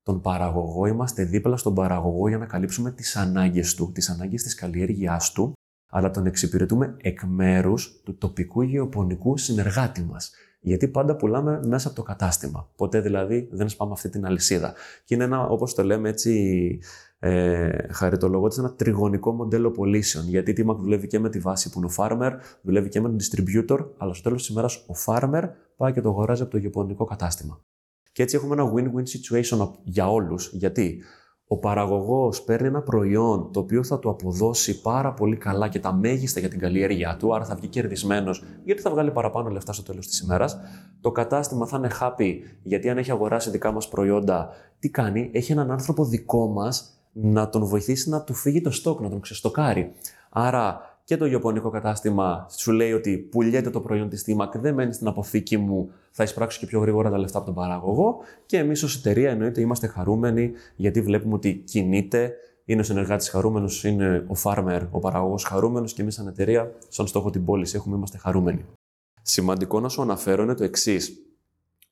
τον παραγωγό, είμαστε δίπλα στον παραγωγό για να καλύψουμε τις ανάγκες του, τις ανάγκες της καλλιέργειάς του, αλλά τον εξυπηρετούμε εκ μέρους του τοπικού γεωπονικού συνεργάτη μας. Γιατί πάντα πουλάμε μέσα από το κατάστημα. Ποτέ δηλαδή δεν σπάμε αυτή την αλυσίδα. Και είναι ένα, όπως το λέμε έτσι, ε, χαριτολογώντας, ένα τριγωνικό μοντέλο πωλήσεων. Γιατί η TMAC δουλεύει και με τη βάση που είναι ο farmer, δουλεύει και με τον distributor, αλλά στο τέλος της ημέρας ο farmer πάει και το αγοράζει από το γεωπονικό κατάστημα. Και έτσι έχουμε ένα win-win situation για όλους. Γιατί ο παραγωγός παίρνει ένα προϊόν το οποίο θα του αποδώσει πάρα πολύ καλά και τα μέγιστα για την καλλιέργειά του, άρα θα βγει κερδισμένος γιατί θα βγάλει παραπάνω λεφτά στο τέλος της ημέρας. Το κατάστημα θα είναι happy γιατί αν έχει αγοράσει δικά μας προϊόντα, τι κάνει, έχει έναν άνθρωπο δικό μας να τον βοηθήσει να του φύγει το στόκ, να τον ξεστοκάρει. Άρα και το γεωπονικό κατάστημα σου λέει ότι πουλιέται το προϊόν της TMAC, δεν μένει στην αποθήκη μου, θα εισπράξω και πιο γρήγορα τα λεφτά από τον παραγωγό. Και εμείς ως εταιρεία εννοείται είμαστε χαρούμενοι γιατί βλέπουμε ότι κινείται, είναι ο συνεργάτης χαρούμενος, είναι ο farmer, ο παραγωγός χαρούμενος και εμείς σαν εταιρεία, σαν στόχο την πώληση έχουμε, είμαστε χαρούμενοι. Σημαντικό να σου αναφέρω είναι το εξής.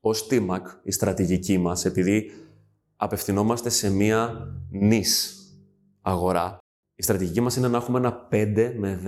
Ω TMAC, η στρατηγική μας, επειδή απευθυνόμαστε σε μία νης αγορά, η στρατηγική μας είναι να έχουμε ένα 5 με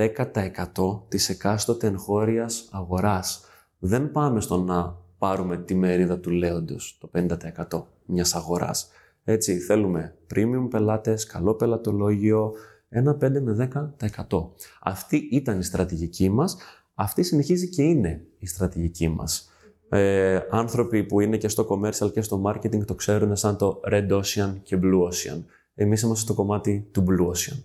10% της εκάστοτε εγχώριας αγοράς. Δεν πάμε στο να πάρουμε τη μερίδα του λέοντος, το 50% μιας αγοράς. Έτσι, θέλουμε premium πελάτες, καλό πελατολόγιο, ένα 5 με 10%. Αυτή ήταν η στρατηγική μας, αυτή συνεχίζει και είναι η στρατηγική μας. Ε, άνθρωποι που είναι και στο commercial και στο marketing το ξέρουν σαν το Red Ocean και Blue Ocean. Εμείς είμαστε στο κομμάτι του Blue Ocean.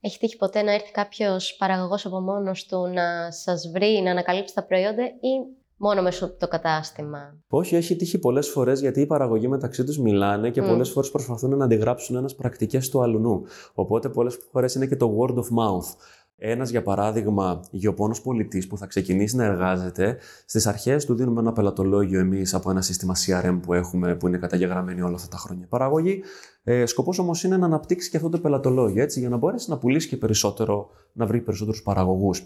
Έχει τύχει ποτέ να έρθει κάποιος παραγωγός από μόνος του να σας βρει, να ανακαλύψει τα προϊόντα ή μόνο μέσω από το κατάστημα; Όχι, έχει τύχει πολλές φορές γιατί οι παραγωγοί μεταξύ τους μιλάνε και mm. πολλές φορές προσπαθούν να αντιγράψουν ένας πρακτικές του αλουνού. Οπότε πολλές φορές είναι και το word of mouth. Ένας, για παράδειγμα, γεωπόνος πολιτής που θα ξεκινήσει να εργάζεται, στις αρχές του δίνουμε ένα πελατολόγιο εμείς από ένα σύστημα CRM που έχουμε, που είναι καταγεγραμμένοι όλα αυτά τα χρόνια παραγωγή. Ε, Σκοπός όμως είναι να αναπτύξει και αυτό το πελατολόγιο, έτσι, για να μπορέσει να πουλήσει και περισσότερο, να βρει περισσότερους παραγωγούς.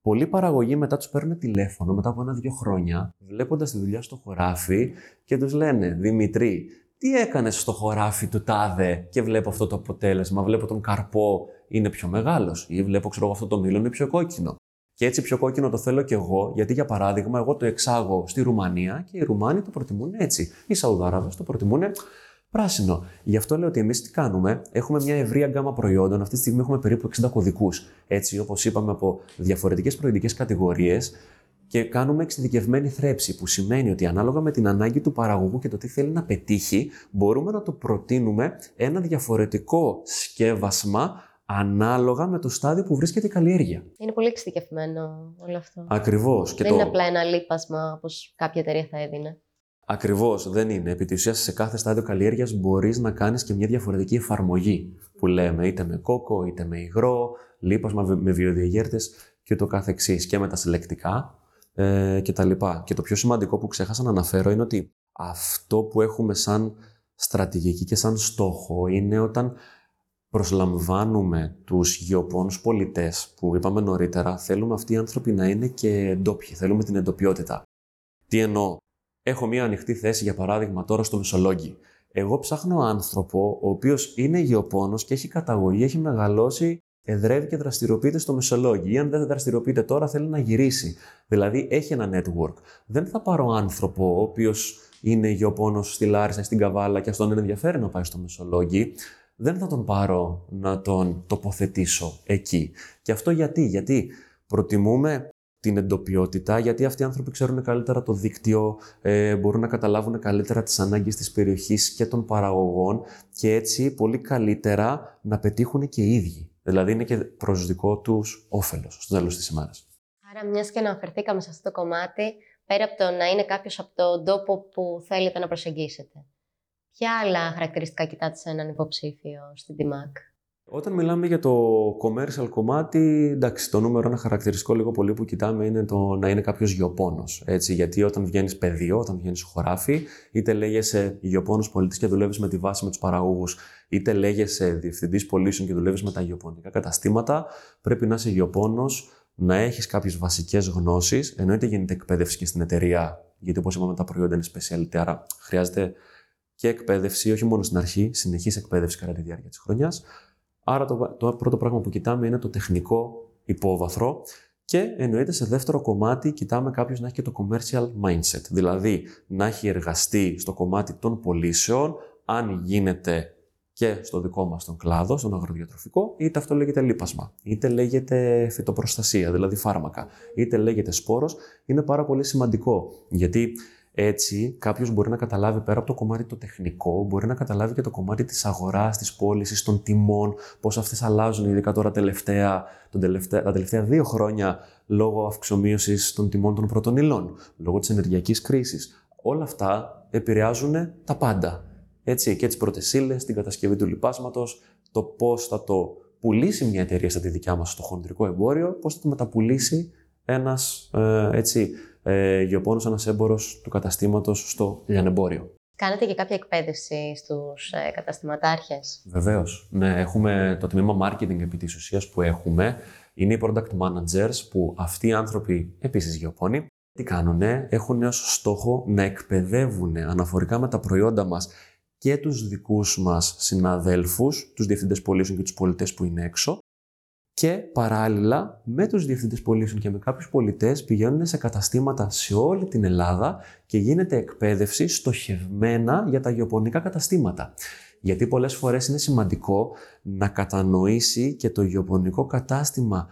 Πολλοί παραγωγοί μετά τους παίρνουν τηλέφωνο μετά από ένα-δύο χρόνια, βλέποντας τη δουλειά στο χωράφι και τους λένε Δημητρή, τι έκανες στο χωράφι του τάδε και βλέπω αυτό το αποτέλεσμα. Βλέπω τον καρπό είναι πιο μεγάλος ή βλέπω ξέρω, αυτό το μήλο είναι πιο κόκκινο. Και έτσι πιο κόκκινο το θέλω κι εγώ, γιατί για παράδειγμα, εγώ το εξάγω στη Ρουμανία και οι Ρουμάνοι το προτιμούν έτσι. Οι Σαουδάραβες το προτιμούν πράσινο. Γι' αυτό λέω ότι εμείς τι κάνουμε, έχουμε μια ευρία γκάμα προϊόντων. Αυτή τη στιγμή έχουμε περίπου 60 κωδικούς. Έτσι, όπως είπαμε, από διαφορετικές προϊόντικέ κατηγορίες και κάνουμε εξειδικευμένη θρέψη, που σημαίνει ότι ανάλογα με την ανάγκη του παραγωγού και το τι θέλει να πετύχει, μπορούμε να το προτείνουμε ένα διαφορετικό σκεύασμα ανάλογα με το στάδιο που βρίσκεται η καλλιέργεια. Είναι πολύ εξειδικευμένο όλο αυτό. Ακριβώς. Δεν το... είναι απλά ένα λίπασμα όπως κάποια εταιρεία θα έδινε. Ακριβώς, δεν είναι. Επί τη ουσία, σε κάθε στάδιο καλλιέργειας μπορείς να κάνεις και μια διαφορετική εφαρμογή που λέμε, είτε με κόκο, είτε με υγρό, λίπασμα με βιοδιαγέρτες και το κάθε εξή. Και με τα συλλεκτικά ε, και τα λοιπά. Και το πιο σημαντικό που ξέχασα να αναφέρω είναι ότι αυτό που έχουμε σαν στρατηγική και σαν στόχο είναι όταν προσλαμβάνουμε τους γεωπόνους πολιτές που είπαμε νωρίτερα, θέλουμε αυτοί οι άνθρωποι να είναι και ντόπιοι, θέλουμε την εντοπιότητα. Τι εννοώ, έχω μία ανοιχτή θέση για παράδειγμα τώρα στο Μεσολόγγι. Εγώ ψάχνω άνθρωπο ο οποίος είναι γεωπόνος και έχει καταγωγή, έχει μεγαλώσει, εδρεύει και δραστηριοποιείται στο Μεσολόγγι. Ή αν δεν δραστηριοποιείται τώρα, θέλει να γυρίσει. Δηλαδή έχει ένα network. Δεν θα πάρω άνθρωπο ο οποίος είναι γεωπόνος στη Λάρισα ή στην Καβάλα και αυτόν είναι ενδιαφέρει να πάει στο Μεσολόγγι δεν θα τον πάρω να τον τοποθετήσω εκεί. Και αυτό γιατί, γιατί προτιμούμε την εντοπιότητα, γιατί αυτοί οι άνθρωποι ξέρουν καλύτερα το δίκτυο, ε, μπορούν να καταλάβουν καλύτερα τις ανάγκες της περιοχής και των παραγωγών και έτσι πολύ καλύτερα να πετύχουν και οι ίδιοι. Δηλαδή είναι και προς δικό τους όφελος στο τέλος της ημέρας. Άρα μιας και αναφερθήκαμε σε αυτό το κομμάτι, πέρα από το να είναι κάποιος από τον τόπο που θέλετε να προσεγγίσετε. Ποια άλλα χαρακτηριστικά κοιτάτε σε έναν υποψήφιο στην DMAC. Όταν μιλάμε για το commercial κομμάτι, εντάξει, το νούμερο ένα χαρακτηριστικό λίγο πολύ που κοιτάμε είναι το να είναι κάποιος γεωπόνος. Γιατί όταν βγαίνεις πεδίο, όταν βγαίνεις χωράφι, είτε λέγεσαι γεωπόνος πολιτή και δουλεύεις με τη βάση με τους παραγωγούς, είτε λέγεσαι διευθυντής πωλήσεων και δουλεύεις με τα γεωπονικά καταστήματα, πρέπει να είσαι γεωπόνος, να έχεις κάποιες βασικές γνώσεις. Εννοείται γίνεται εκπαίδευση και στην εταιρεία, γιατί όπως είπαμε, τα προϊόντα είναι specialty, άρα χρειάζεται και εκπαίδευση, όχι μόνο στην αρχή, συνεχής εκπαίδευση κατά τη διάρκεια της χρονιάς. Άρα το, το πρώτο πράγμα που κοιτάμε είναι το τεχνικό υπόβαθρο και εννοείται σε δεύτερο κομμάτι κοιτάμε κάποιος να έχει και το commercial mindset, δηλαδή να έχει εργαστεί στο κομμάτι των πωλήσεων, αν γίνεται και στο δικό μας τον κλάδο, στον αγροδιατροφικό, είτε αυτό λέγεται λίπασμα, είτε λέγεται φυτοπροστασία, δηλαδή φάρμακα, είτε λέγεται σπόρος, είναι πάρα πολύ σημαντικό, γιατί έτσι, κάποιος μπορεί να καταλάβει πέρα από το κομμάτι το τεχνικό, μπορεί να καταλάβει και το κομμάτι της αγοράς, της πώλησης, των τιμών, πώς αυτές αλλάζουν, ειδικά τώρα τελευταία, τον τελευταία, τα τελευταία δύο χρόνια λόγω αυξομοίωσης των τιμών των πρώτων υλών, λόγω της ενεργειακής κρίσης. Όλα αυτά επηρεάζουν τα πάντα. Έτσι, και τις πρώτες ύλες, την κατασκευή του λιπάσματο, το πώς θα το πουλήσει μια εταιρεία στα τη δικιά μας στο χοντρικό εμπόριο, πώς θα το μεταπουλήσει ένας ε, έτσι ε, γεωπόνος ένας έμπορος του καταστήματος στο λιανεμπόριο. Κάνετε και κάποια εκπαίδευση στους ε, καταστηματάρχες; Βεβαίως. Ναι, έχουμε το τμήμα marketing επί της ουσίας που έχουμε. Είναι οι product managers που αυτοί οι άνθρωποι, επίσης γεωπόνοι, τι κάνουνε, έχουν ως στόχο να εκπαιδεύουν αναφορικά με τα προϊόντα μας και τους δικούς μας συναδέλφους, τους διευθυντές πωλήσεων και τους πολιτές που είναι έξω, και παράλληλα με τους διευθυντές πωλήσεων και με κάποιους πολιτές πηγαίνουν σε καταστήματα σε όλη την Ελλάδα και γίνεται εκπαίδευση στοχευμένα για τα γεωπονικά καταστήματα. Γιατί πολλές φορές είναι σημαντικό να κατανοήσει και το γεωπονικό κατάστημα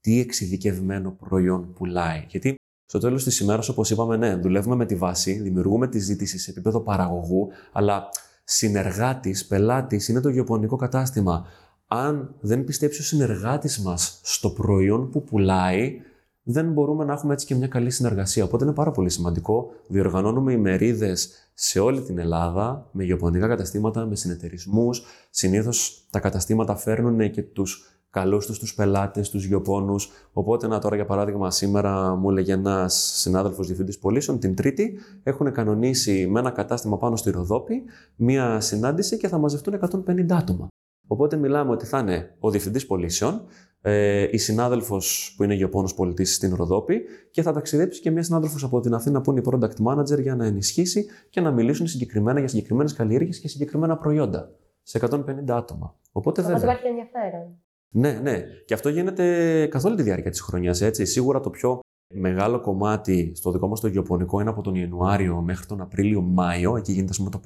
τι εξειδικευμένο προϊόν πουλάει. Γιατί στο τέλος της ημέρας, όπως είπαμε, ναι, δουλεύουμε με τη βάση, δημιουργούμε τη ζήτηση σε επίπεδο παραγωγού, αλλά συνεργάτης, πελάτης είναι το γεωπονικό κατάστημα αν δεν πιστέψει ο συνεργάτης μας στο προϊόν που πουλάει, δεν μπορούμε να έχουμε έτσι και μια καλή συνεργασία. Οπότε είναι πάρα πολύ σημαντικό. Διοργανώνουμε ημερίδες σε όλη την Ελλάδα, με γεωπονικά καταστήματα, με συνεταιρισμούς. Συνήθως τα καταστήματα φέρνουν και τους καλούς τους τους πελάτες, τους γεωπόνους. Οπότε, να τώρα για παράδειγμα, σήμερα μου έλεγε ένας συνάδελφος διευθυντής πωλήσεων, την Τρίτη έχουν κανονίσει με ένα κατάστημα πάνω στη Ροδόπη μία συνάντηση και θα μαζευτούν 150 άτομα. Οπότε μιλάμε ότι θα είναι ο διευθυντής πωλήσεων, ε, η συνάδελφος που είναι γεωπόνος πολιτής στην Ροδόπη και θα ταξιδέψει και μια συνάδελφος από την Αθήνα που είναι η product manager για να ενισχύσει και να μιλήσουν συγκεκριμένα για συγκεκριμένες καλλιέργειες και συγκεκριμένα προϊόντα. Σε 150 άτομα. Οπότε δεν. υπάρχει ενδιαφέρον. Ναι, ναι. Και αυτό γίνεται καθ' όλη τη διάρκεια της χρονιάς. Σίγουρα το πιο Μεγάλο κομμάτι στο δικό μας το γεωπονικό είναι από τον Ιανουάριο μέχρι τον Απρίλιο-Μάιο. Εκεί γίνεται πούμε, το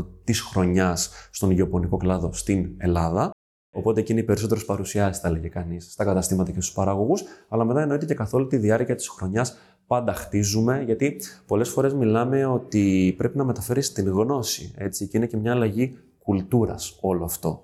50% της χρονιάς στον γεωπονικό κλάδο στην Ελλάδα. Οπότε εκεί είναι οι περισσότερες παρουσιάσεις, θα λέγε κανείς, στα καταστήματα και στους παραγωγούς. Αλλά μετά εννοείται και καθ' όλη τη διάρκεια της χρονιάς πάντα χτίζουμε, γιατί πολλές φορές μιλάμε ότι πρέπει να μεταφέρεις την γνώση. Έτσι, και είναι και μια αλλαγή κουλτούρας όλο αυτό.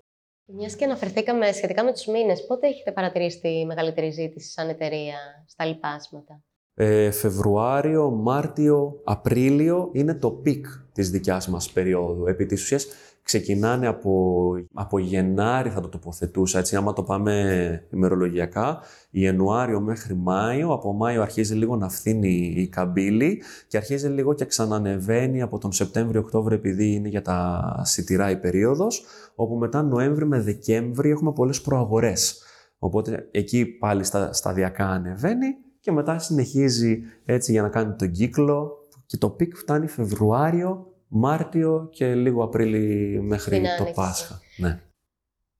Μιας και αναφερθήκαμε σχετικά με τους μήνες, πότε έχετε παρατηρήσει τη μεγαλύτερη ζήτηση σαν εταιρεία στα λιπάσματα; Ε, Φεβρουάριο, Μάρτιο, Απρίλιο είναι το peak της δικιάς μας περίοδου. Επί της ουσίας ξεκινάνε από, από Γενάρη θα το τοποθετούσα, έτσι άμα το πάμε ημερολογιακά, Ιανουάριο μέχρι Μάιο, από Μάιο αρχίζει λίγο να φθήνει η καμπύλη και αρχίζει λίγο και ξανανεβαίνει από τον Σεπτέμβριο-Οκτώβριο επειδή είναι για τα σιτηρά η περίοδος, όπου μετά Νοέμβρη με Δεκέμβρη έχουμε πολλές προαγορές. Οπότε εκεί πάλι στα, σταδιακά ανεβαίνει και μετά συνεχίζει έτσι για να κάνει τον κύκλο και το peak φτάνει Φεβρουάριο Μάρτιο και λίγο Απρίλη μέχρι το Πάσχα. Ναι.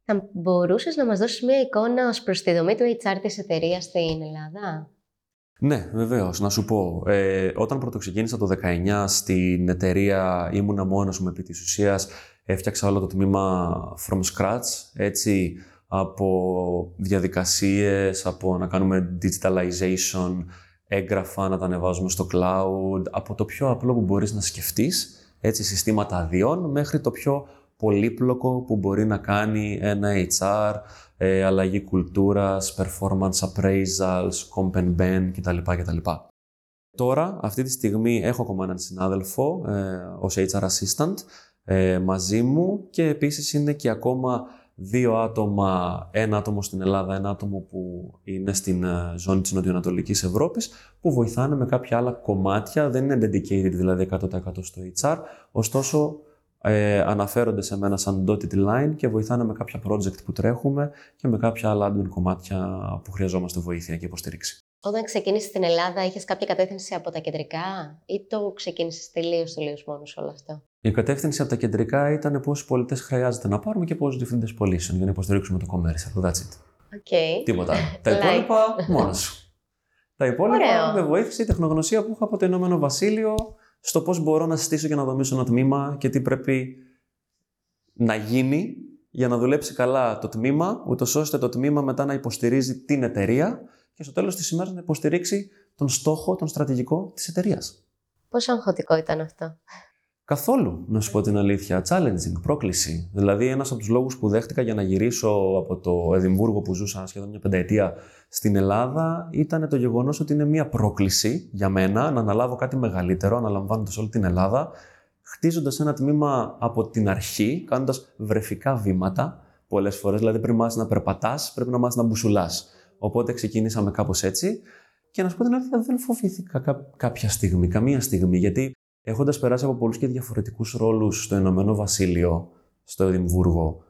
Θα μπορούσες να μας δώσεις μια εικόνα ως προς τη δομή του HR της εταιρείας στην Ελλάδα; Ναι, βεβαίως. Να σου πω. Ε, όταν πρωτοξεκίνησα το 19 στην εταιρεία, ήμουνα μόνος μου επί της ουσίας. Έφτιαξα όλο το τμήμα from scratch. Έτσι, από διαδικασίες, από να κάνουμε digitalization, έγγραφα να τα ανεβάζουμε στο cloud, από το πιο απλό που μπορείς να σκεφτείς έτσι, συστήματα αδειών μέχρι το πιο πολύπλοκο που μπορεί να κάνει ένα HR, ε, αλλαγή κουλτούρας, performance appraisals, comp and ben κτλ. κτλ. Τώρα, αυτή τη στιγμή, έχω ακόμα έναν συνάδελφο ε, ως HR assistant ε, μαζί μου και επίσης είναι και ακόμα δύο άτομα, ένα άτομο στην Ελλάδα, ένα άτομο που είναι στην ε, ζώνη της Νοτιοανατολικής Ευρώπης, που βοηθάνε με κάποια άλλα κομμάτια, δεν είναι dedicated δηλαδή 100% στο HR, ωστόσο ε, αναφέρονται σε μένα σαν dotted line και βοηθάνε με κάποια project που τρέχουμε και με κάποια άλλα admin κομμάτια που χρειαζόμαστε βοήθεια και υποστήριξη. Όταν ξεκίνησες στην Ελλάδα, είχες κάποια κατεύθυνση από τα κεντρικά ή το ξεκίνησες τελείως τελείως μόνος όλο αυτό; Η κατεύθυνση από τα κεντρικά ήταν πόσου πολιτέ χρειάζεται να πάρουμε και πόσου διευθυντές πωλήσεων για να υποστηρίξουμε το commercial. That's it. Okay. Τίποτα. τα υπόλοιπα μόνος σου. Τα υπόλοιπα με βοήθησε η τεχνογνωσία που είχα από το Ηνωμένο Βασίλειο στο πώς μπορώ να συστήσω και να δομήσω ένα τμήμα και τι πρέπει να γίνει για να δουλέψει καλά το τμήμα, ούτως ώστε το τμήμα μετά να υποστηρίζει την εταιρεία και στο τέλος της ημέρας να υποστηρίξει τον στόχο, τον στρατηγικό της εταιρείας. Πόσο αγχωτικό ήταν αυτό. Καθόλου, να σου πω την αλήθεια. Challenging, πρόκληση. Δηλαδή, ένας από τους λόγους που δέχτηκα για να γυρίσω από το Εδιμβούργο που ζούσα σχεδόν μια πενταετία στην Ελλάδα ήταν το γεγονός ότι είναι μια πρόκληση για μένα να αναλάβω κάτι μεγαλύτερο, αναλαμβάνοντας όλη την Ελλάδα, χτίζοντας ένα τμήμα από την αρχή, κάνοντας βρεφικά βήματα πολλές φορές. Δηλαδή, πριν μάθει να περπατάς, πρέπει να μάθει να μπουσουλάς. Οπότε ξεκινήσαμε κάπως έτσι. Και να σου πω την αλήθεια, δεν φοβήθηκα κάποια στιγμή, καμία στιγμή, γιατί έχοντας περάσει από πολλούς και διαφορετικούς ρόλους στο Ηνωμένο Βασίλειο, στο Εδιμβούργο,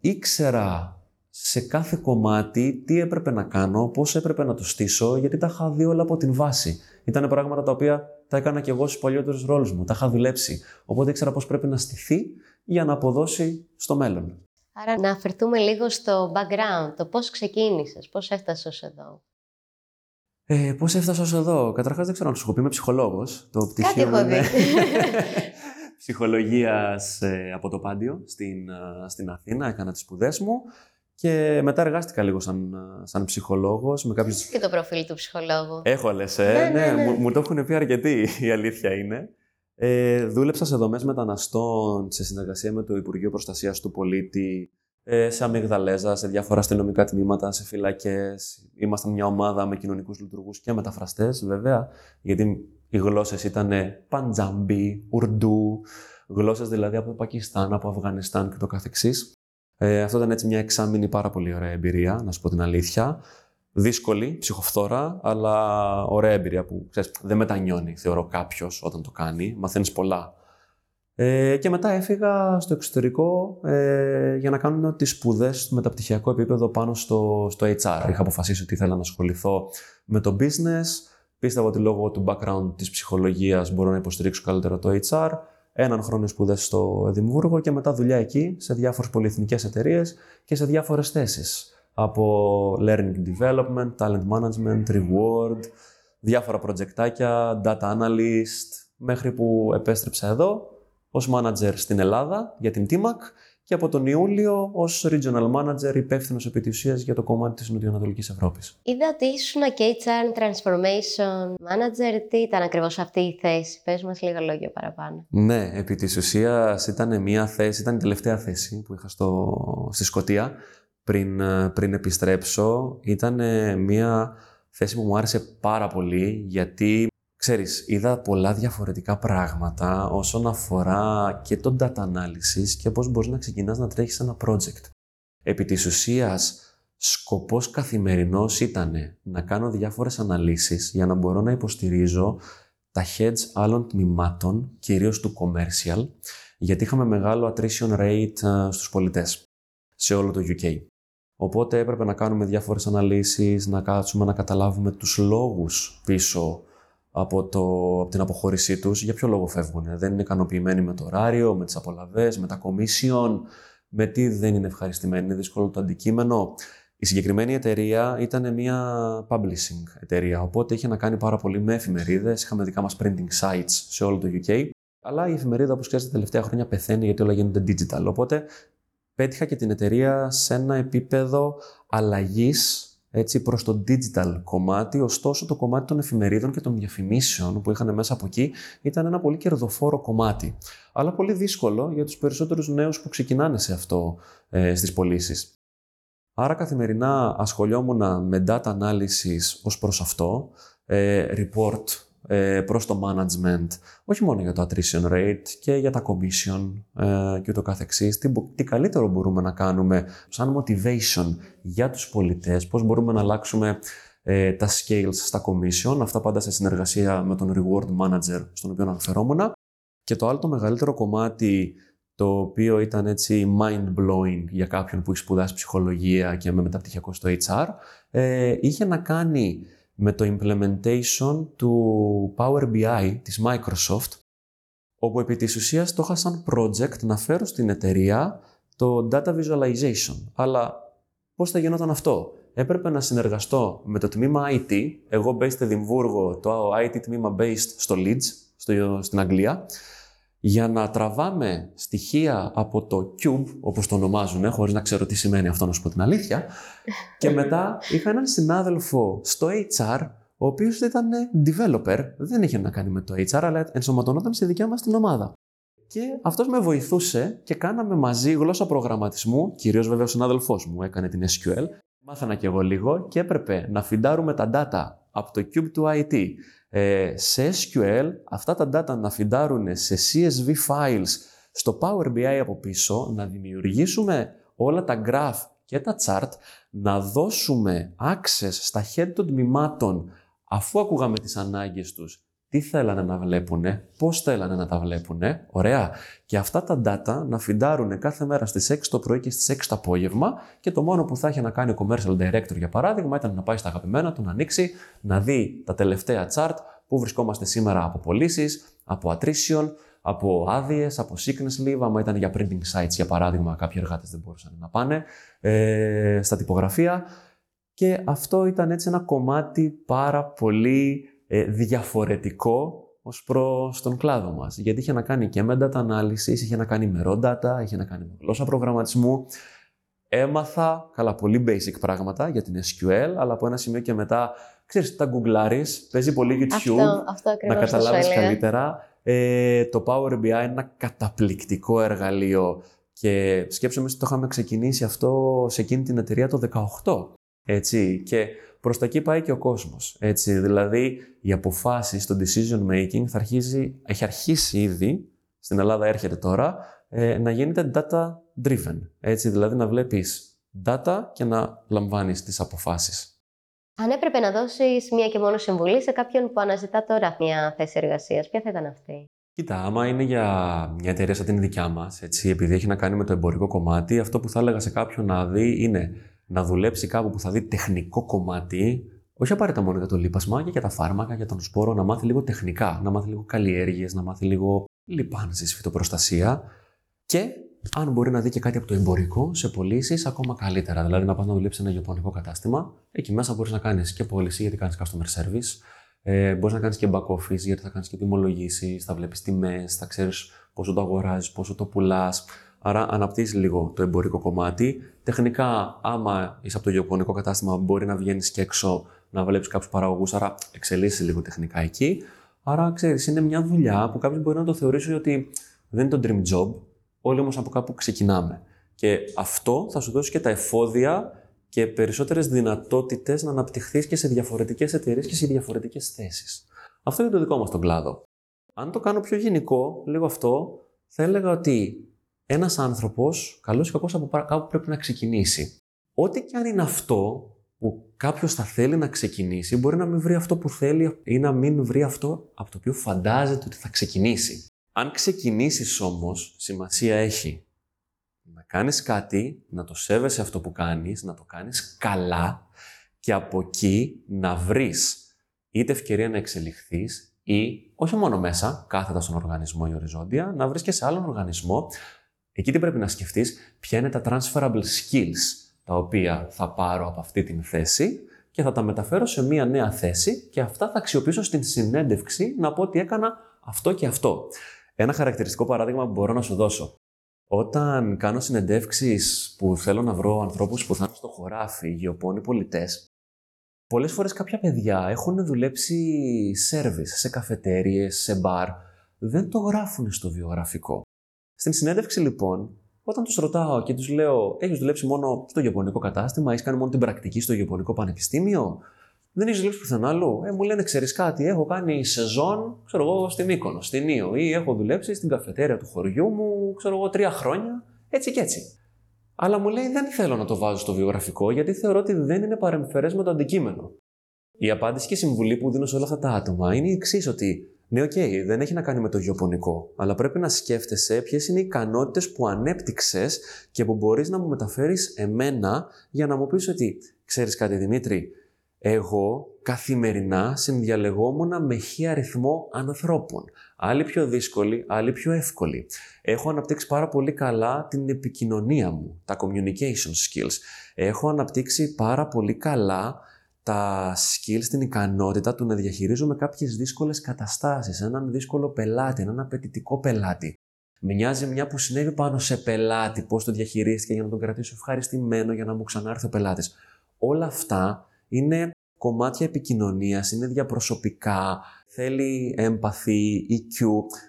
ήξερα σε κάθε κομμάτι τι έπρεπε να κάνω, πώς έπρεπε να το στήσω, γιατί τα είχα δει όλα από την βάση. Ήταν πράγματα τα οποία τα έκανα και εγώ στους παλιότερους ρόλους μου, τα είχα δουλέψει. Οπότε ήξερα πώς πρέπει να στηθεί για να αποδώσει στο μέλλον. Άρα να αφαιρθούμε λίγο στο background, το πώς ξεκίνησες, πώς έφτασες εδώ. Ε, πώς έφτασα ως εδώ; Καταρχάς δεν ξέρω αν σου έχω πει, είμαι ψυχολόγος. Το πτυχίο Κάτι είναι ψυχολογίας ε, από το Πάντιο στην, ε, στην Αθήνα. Έκανα τις σπουδές μου. Και μετά εργάστηκα λίγο σαν, ε, σαν ψυχολόγος. Με κάποιους... Και το προφίλ του ψυχολόγου. Έχω λες, ε; ναι, ναι, ναι, ναι. Μου, μου, το έχουν πει αρκετοί, η αλήθεια είναι. Ε, δούλεψα σε δομές μεταναστών σε συνεργασία με το Υπουργείο Προστασίας του Πολίτη, ε, σε αμυγδαλέζα, σε διάφορα αστυνομικά τμήματα, σε φυλακές. Ήμασταν μια ομάδα με κοινωνικούς λειτουργούς και μεταφραστές βέβαια, γιατί οι γλώσσες ήταν παντζάμπι, ουρντού, γλώσσες δηλαδή από το Πακιστάν, από Αφγανιστάν και το καθεξής. Ε, αυτό ήταν έτσι μια εξάμεινη πάρα πολύ ωραία εμπειρία, να σου πω την αλήθεια δύσκολη, ψυχοφθόρα, αλλά ωραία εμπειρία που ξέρεις, δεν μετανιώνει, θεωρώ κάποιος όταν το κάνει. Μαθαίνεις πολλά. Ε, και μετά έφυγα στο εξωτερικό ε, για να κάνω τις σπουδές στο μεταπτυχιακό επίπεδο πάνω στο, στο HR. Είχα αποφασίσει ότι ήθελα να ασχοληθώ με το business. Πίστευα ότι λόγω του background της ψυχολογίας μπορώ να υποστηρίξω καλύτερα το HR. Έναν χρόνο σπουδές στο Εδιμβούργο και μετά δουλειά εκεί σε διάφορες πολυεθνικές εταιρείες και σε διάφορες θέσεις από learning development, talent management, reward, διάφορα προτζεκτάκια, data analyst, μέχρι που επέστρεψα εδώ ως manager στην Ελλάδα για την TMAC και από τον Ιούλιο ως regional manager υπεύθυνος επί για το κομμάτι της Νοτιοανατολικής Ευρώπης. Είδα ότι ήσουν και HR Transformation Manager. Τι ήταν ακριβώς αυτή η θέση; Πες μας λίγα λόγια παραπάνω. Ναι, επί της ουσίας ήταν μια θέση, ήταν η τελευταία θέση που είχα στο, στη Σκωτία πριν, πριν επιστρέψω. Ήταν μια θέση που μου άρεσε πάρα πολύ γιατί Ξέρεις, είδα πολλά διαφορετικά πράγματα όσον αφορά και το data analysis και πώς μπορείς να ξεκινάς να τρέχεις ένα project. Επί της ουσίας, σκοπός καθημερινός ήταν να κάνω διάφορες αναλύσεις για να μπορώ να υποστηρίζω τα heads άλλων τμήματων, κυρίως του commercial, γιατί είχαμε μεγάλο attrition rate ε, στους πολιτές σε όλο το UK. Οπότε έπρεπε να κάνουμε διάφορες αναλύσεις, να κάτσουμε να καταλάβουμε τους λόγους πίσω από, το, από την αποχώρησή τους, για ποιο λόγο φεύγουν. Δεν είναι ικανοποιημένοι με το ωράριο, με τις απολαβές, με τα commission, με τι δεν είναι ευχαριστημένοι, είναι δύσκολο το αντικείμενο. Η συγκεκριμένη εταιρεία ήταν μια publishing εταιρεία, οπότε είχε να κάνει πάρα πολύ με εφημερίδες, είχαμε δικά μας printing sites σε όλο το UK, αλλά η εφημερίδα, όπως ξέρετε, τα τελευταία χρόνια πεθαίνει γιατί όλα γίνονται digital. Οπότε πέτυχα και την εταιρεία σε ένα επίπεδο αλλαγής έτσι, προς το digital κομμάτι, ωστόσο το κομμάτι των εφημερίδων και των διαφημίσεων που είχαν μέσα από εκεί ήταν ένα πολύ κερδοφόρο κομμάτι. Αλλά πολύ δύσκολο για τους περισσότερους νέους που ξεκινάνε σε αυτό ε, στις πωλήσεις. Άρα καθημερινά ασχολιόμουν με data analysis ως προς αυτό, ε, report ε, προς το management, όχι μόνο για το attrition rate και για τα commission ε, και ούτω καθεξής. Τι, τι καλύτερο μπορούμε να κάνουμε σαν motivation για τους πολιτές, πώς μπορούμε να αλλάξουμε ε, τα scales στα commission, αυτά πάντα σε συνεργασία με τον reward manager στον οποίο αναφερόμουν. Και το άλλο το μεγαλύτερο κομμάτι το οποίο ήταν έτσι mind-blowing για κάποιον που έχει σπουδάσει ψυχολογία και με μεταπτυχιακό στο HR, ε, είχε να κάνει με το implementation του Power BI της Microsoft, όπου επί της ουσίας το είχα σαν project να φέρω στην εταιρεία το data visualization. Αλλά πώς θα γινόταν αυτό; Έπρεπε να συνεργαστώ με το τμήμα IT, εγώ based στο Εδιμβούργο, το IT τμήμα based στο Leeds, στο, στην Αγγλία, για να τραβάμε στοιχεία από το Cube, όπως το ονομάζουν, χωρίς να ξέρω τι σημαίνει αυτό να σου πω την αλήθεια. και μετά είχα έναν συνάδελφο στο HR, ο οποίος ήταν developer, δεν είχε να κάνει με το HR, αλλά ενσωματωνόταν στη δικιά μας την ομάδα. Και αυτός με βοηθούσε και κάναμε μαζί γλώσσα προγραμματισμού, κυρίως βέβαια ο συνάδελφός μου έκανε την SQL. Μάθανα κι εγώ λίγο και έπρεπε να φιντάρουμε τα data από το Cube του IT ε, σε SQL αυτά τα data να φιντάρουν σε CSV files στο Power BI από πίσω, να δημιουργήσουμε όλα τα graph και τα chart, να δώσουμε access στα head των τμήματων αφού ακούγαμε τις ανάγκες τους τι θέλανε να βλέπουνε, πώς θέλανε να τα βλέπουνε, ωραία. Και αυτά τα data να φιντάρουν κάθε μέρα στις 6 το πρωί και στις 6 το απόγευμα και το μόνο που θα είχε να κάνει ο commercial director για παράδειγμα ήταν να πάει στα αγαπημένα του, να ανοίξει, να δει τα τελευταία chart, που βρισκόμαστε σήμερα από πωλήσεις, από attrition, από άδειες, από sickness leave, άμα ήταν για printing sites για παράδειγμα, κάποιοι εργάτες δεν μπορούσαν να πάνε, ε, στα τυπογραφία. Και αυτό ήταν έτσι ένα κομμάτι πάρα πολύ ε, διαφορετικό ως προς τον κλάδο μας. Γιατί είχε να κάνει και με data analysis, είχε να κάνει με raw data, είχε να κάνει με γλώσσα προγραμματισμού. Έμαθα, καλά, πολύ basic πράγματα για την SQL, αλλά από ένα σημείο και μετά, ξέρεις, τα γκουγκλάρεις, παίζει πολύ YouTube, αυτό, αυτό να καταλάβεις καλύτερα. Ε, το Power BI είναι ένα καταπληκτικό εργαλείο και σκέψτε ότι το είχαμε ξεκινήσει αυτό σε εκείνη την εταιρεία το 18. Έτσι, και Προς τα εκεί πάει και ο κόσμος. Δηλαδή, οι αποφάσεις, το decision making θα αρχίζει, έχει αρχίσει ήδη, στην Ελλάδα έρχεται τώρα, ε, να γίνεται data driven. Έτσι, δηλαδή να βλέπεις data και να λαμβάνεις τις αποφάσεις. Αν έπρεπε να δώσεις μία και μόνο συμβουλή σε κάποιον που αναζητά τώρα μια θέση εργασίας, ποια θα ήταν αυτή; Κοίτα, άμα είναι για μια εταιρεία σαν την δικιά μας, επειδή έχει να κάνει με το εμπορικό κομμάτι, αυτό που θα έλεγα σε κάποιον να δει είναι να δουλέψει κάπου που θα δει τεχνικό κομμάτι, όχι απαραίτητα μόνο για το λίπασμα, και για τα φάρμακα, για τον σπόρο, να μάθει λίγο τεχνικά, να μάθει λίγο καλλιέργειες, να μάθει λίγο λιπάνση, φυτοπροστασία και αν μπορεί να δει και κάτι από το εμπορικό σε πωλήσεις, ακόμα καλύτερα. Δηλαδή να πας να δουλέψεις ένα γεωπονικό κατάστημα, εκεί μέσα μπορείς να κάνεις και πώληση, γιατί κάνεις customer service, Ε, Μπορείς να κάνεις και back office, γιατί θα κάνεις και τιμολογήσεις, θα βλέπεις τιμές, θα ξέρεις πόσο το αγοράζεις, πόσο το πουλάς. Άρα αναπτύσσει λίγο το εμπορικό κομμάτι. Τεχνικά, άμα είσαι από το γεωπονικό κατάστημα, μπορεί να βγαίνεις και έξω να βλέπεις κάποιους παραγωγούς, άρα εξελίσσει λίγο τεχνικά εκεί. Άρα, ξέρεις, είναι μια δουλειά που κάποιος μπορεί να το θεωρήσει ότι δεν είναι το dream job. Όλοι όμως από κάπου ξεκινάμε. Και αυτό θα σου δώσει και τα εφόδια και περισσότερες δυνατότητες να αναπτυχθείς και σε διαφορετικές εταιρείες και σε διαφορετικές θέσεις. Αυτό είναι το δικό μας τον κλάδο. Αν το κάνω πιο γενικό, λίγο αυτό, θα έλεγα ότι ένας άνθρωπος, καλός ή κακός, από κάπου πρέπει να ξεκινήσει. Ό,τι και αν είναι αυτό που κάποιος θα θέλει να ξεκινήσει, μπορεί να μην βρει αυτό που θέλει ή να μην βρει αυτό από το οποίο φαντάζεται ότι θα ξεκινήσει. Αν ξεκινήσεις όμως, σημασία έχει να κάνεις κάτι, να το σέβεσαι αυτό που κάνεις, να το κάνεις καλά και από εκεί να βρεις είτε ευκαιρία να εξελιχθείς ή όχι μόνο μέσα, κάθετα στον οργανισμό ή οριζόντια, να βρεις και σε άλλον οργανισμό. Εκεί τι πρέπει να σκεφτείς, ποια είναι τα transferable skills τα οποία θα πάρω από αυτή την θέση και θα τα μεταφέρω σε μία νέα θέση και αυτά θα αξιοποιήσω στην συνέντευξη να πω ότι έκανα αυτό και αυτό. Ένα χαρακτηριστικό παράδειγμα που μπορώ να σου δώσω. Όταν κάνω συνεντεύξεις που θέλω να βρω ανθρώπους που θα είναι στο χωράφι, γεωπόνοι πολιτές, πολλές φορές κάποια παιδιά έχουν δουλέψει σέρβις σε καφετέριες, σε μπαρ, δεν το γράφουν στο βιογραφικό. Στην συνέντευξη λοιπόν, όταν τους ρωτάω και τους λέω, Έχεις δουλέψει μόνο στο γεωπονικό κατάστημα, έχεις κάνει μόνο την πρακτική στο γεωπονικό πανεπιστήμιο, δεν έχεις δουλέψει πουθενά άλλο. Ε, μου λένε, ξέρεις κάτι, έχω κάνει σεζόν, ξέρω εγώ, στην Μύκονο, στην Ίο, ή έχω δουλέψει στην καφετέρια του χωριού μου, ξέρω εγώ, τρία χρόνια, έτσι και έτσι. Αλλά μου λέει, δεν θέλω να το βάζω στο βιογραφικό, γιατί θεωρώ ότι δεν είναι παρεμφερές με το αντικείμενο. Η απάντηση και η συμβουλή που δίνω σε όλα αυτά τα άτομα είναι η εξής, ότι ναι, OK, okay, δεν έχει να κάνει με το γεωπονικό, αλλά πρέπει να σκέφτεσαι ποιες είναι οι ικανότητες που ανέπτυξες και που μπορείς να μου μεταφέρεις εμένα για να μου πεις ότι ξέρεις κάτι, Δημήτρη, εγώ καθημερινά συνδιαλεγόμουν με χι αριθμό ανθρώπων. Άλλοι πιο δύσκολοι, άλλοι πιο εύκολοι. Έχω αναπτύξει πάρα πολύ καλά την επικοινωνία μου, τα communication skills. Έχω αναπτύξει πάρα πολύ καλά τα skills, την ικανότητα του να διαχειρίζομαι κάποιες δύσκολες καταστάσεις, έναν δύσκολο πελάτη, έναν απαιτητικό πελάτη. Με νοιάζει μια που συνέβη πάνω σε πελάτη, πώς το διαχειρίστηκε για να τον κρατήσω ευχαριστημένο για να μου ξανάρθει ο πελάτης. Όλα αυτά είναι κομμάτια επικοινωνίας, είναι διαπροσωπικά, θέλει έμπαθη, EQ,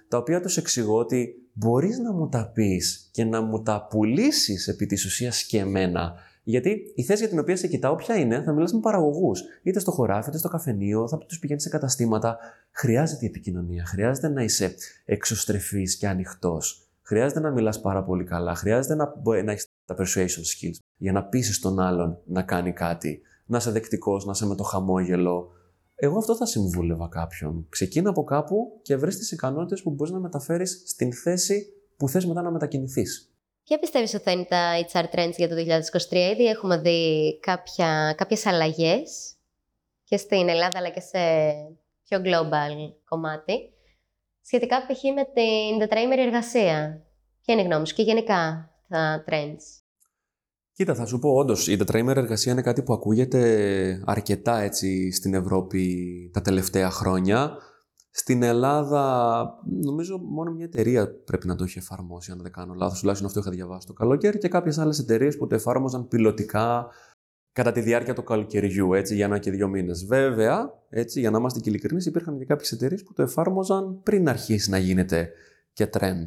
τα οποία τους εξηγώ ότι μπορείς να μου τα πεις και να μου τα πουλήσεις επί της ουσίας και εμένα. Γιατί η θέση για την οποία σε κοιτάω ποια είναι, θα μιλάς με παραγωγούς, είτε στο χωράφι, είτε στο καφενείο, θα τους πηγαίνεις σε καταστήματα. Χρειάζεται η επικοινωνία, χρειάζεται να είσαι εξωστρεφής και ανοιχτός. Χρειάζεται να μιλάς πάρα πολύ καλά, χρειάζεται να, να έχεις τα persuasion skills για να πείσεις τον άλλον να κάνει κάτι να είσαι δεκτικός, να είσαι με το χαμόγελο. Εγώ αυτό θα συμβούλευα κάποιον. Ξεκίνα από κάπου και βρει τις ικανότητες που μπορείς να μεταφέρεις στην θέση που θες μετά να μετακινηθείς. Ποια πιστεύεις ότι θα είναι τα HR trends για το 2023, Ήδη έχουμε δει κάποια, κάποιες αλλαγές και στην Ελλάδα αλλά και σε πιο global κομμάτι σχετικά π.χ. με την τετραήμερη εργασία. Ποια είναι η γνώμη σου και γενικά τα trends; Κοίτα, θα σου πω όντως, η τετραήμερη εργασία είναι κάτι που ακούγεται αρκετά έτσι στην Ευρώπη τα τελευταία χρόνια. Στην Ελλάδα, νομίζω μόνο μια εταιρεία πρέπει να το έχει εφαρμόσει, αν δεν κάνω λάθος. Τουλάχιστον αυτό είχα διαβάσει το καλοκαίρι και κάποιες άλλες εταιρείες που το εφάρμοζαν πιλωτικά κατά τη διάρκεια του καλοκαιριού, έτσι, για ένα και δύο μήνες. Βέβαια, έτσι, για να είμαστε και ειλικρινείς, υπήρχαν και κάποιες εταιρείες που το εφάρμοζαν πριν αρχίσει να γίνεται και trend.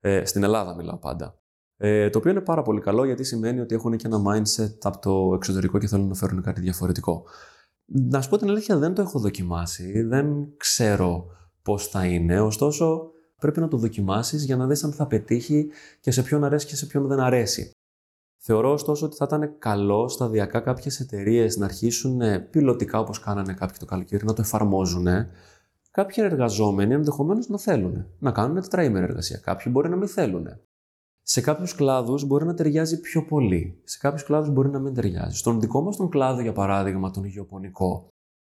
Ε, στην Ελλάδα μιλάω πάντα. Ε, το οποίο είναι πάρα πολύ καλό γιατί σημαίνει ότι έχουν και ένα mindset από το εξωτερικό και θέλουν να φέρουν κάτι διαφορετικό. Να σου πω την αλήθεια, δεν το έχω δοκιμάσει, δεν ξέρω πώς θα είναι, ωστόσο πρέπει να το δοκιμάσεις για να δεις αν θα πετύχει και σε ποιον αρέσει και σε ποιον δεν αρέσει. Θεωρώ ωστόσο ότι θα ήταν καλό σταδιακά κάποιες εταιρείες να αρχίσουν πιλωτικά όπως κάνανε κάποιοι το καλοκαίρι να το εφαρμόζουν. Κάποιοι εργαζόμενοι ενδεχομένως να θέλουν να κάνουν τετραήμερη εργασία. Κάποιοι μπορεί να μην θέλουν. Σε κάποιους κλάδους μπορεί να ταιριάζει πιο πολύ. Σε κάποιους κλάδους μπορεί να μην ταιριάζει. Στον δικό μας τον κλάδο, για παράδειγμα, τον υγειοπονικό,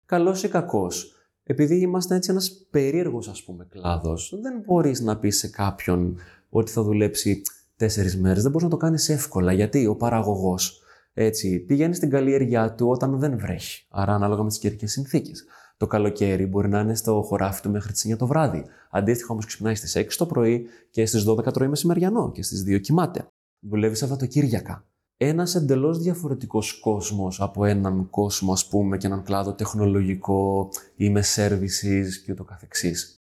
καλός ή κακός, επειδή είμαστε έτσι ένας περίεργος, ας πούμε, κλάδος, δεν μπορείς να πεις σε κάποιον ότι θα δουλέψει τέσσερις μέρες. Δεν μπορείς να το κάνεις εύκολα. Γιατί ο παραγωγός έτσι πηγαίνει στην καλλιέργειά του όταν δεν βρέχει. Άρα, ανάλογα με τις καιρικές συνθήκες. Το καλοκαίρι μπορεί να είναι στο χωράφι του μέχρι τις 9 το βράδυ. Αντίστοιχα όμως ξυπνάει στις 6 το πρωί και στις 12 τρώει μεσημεριανό και στις 2 κοιμάται. Δουλεύεις Σαββατοκύριακα. Ένας εντελώς διαφορετικός κόσμος από έναν κόσμο, ας πούμε, και έναν κλάδο τεχνολογικό ή με services και ούτω καθεξής.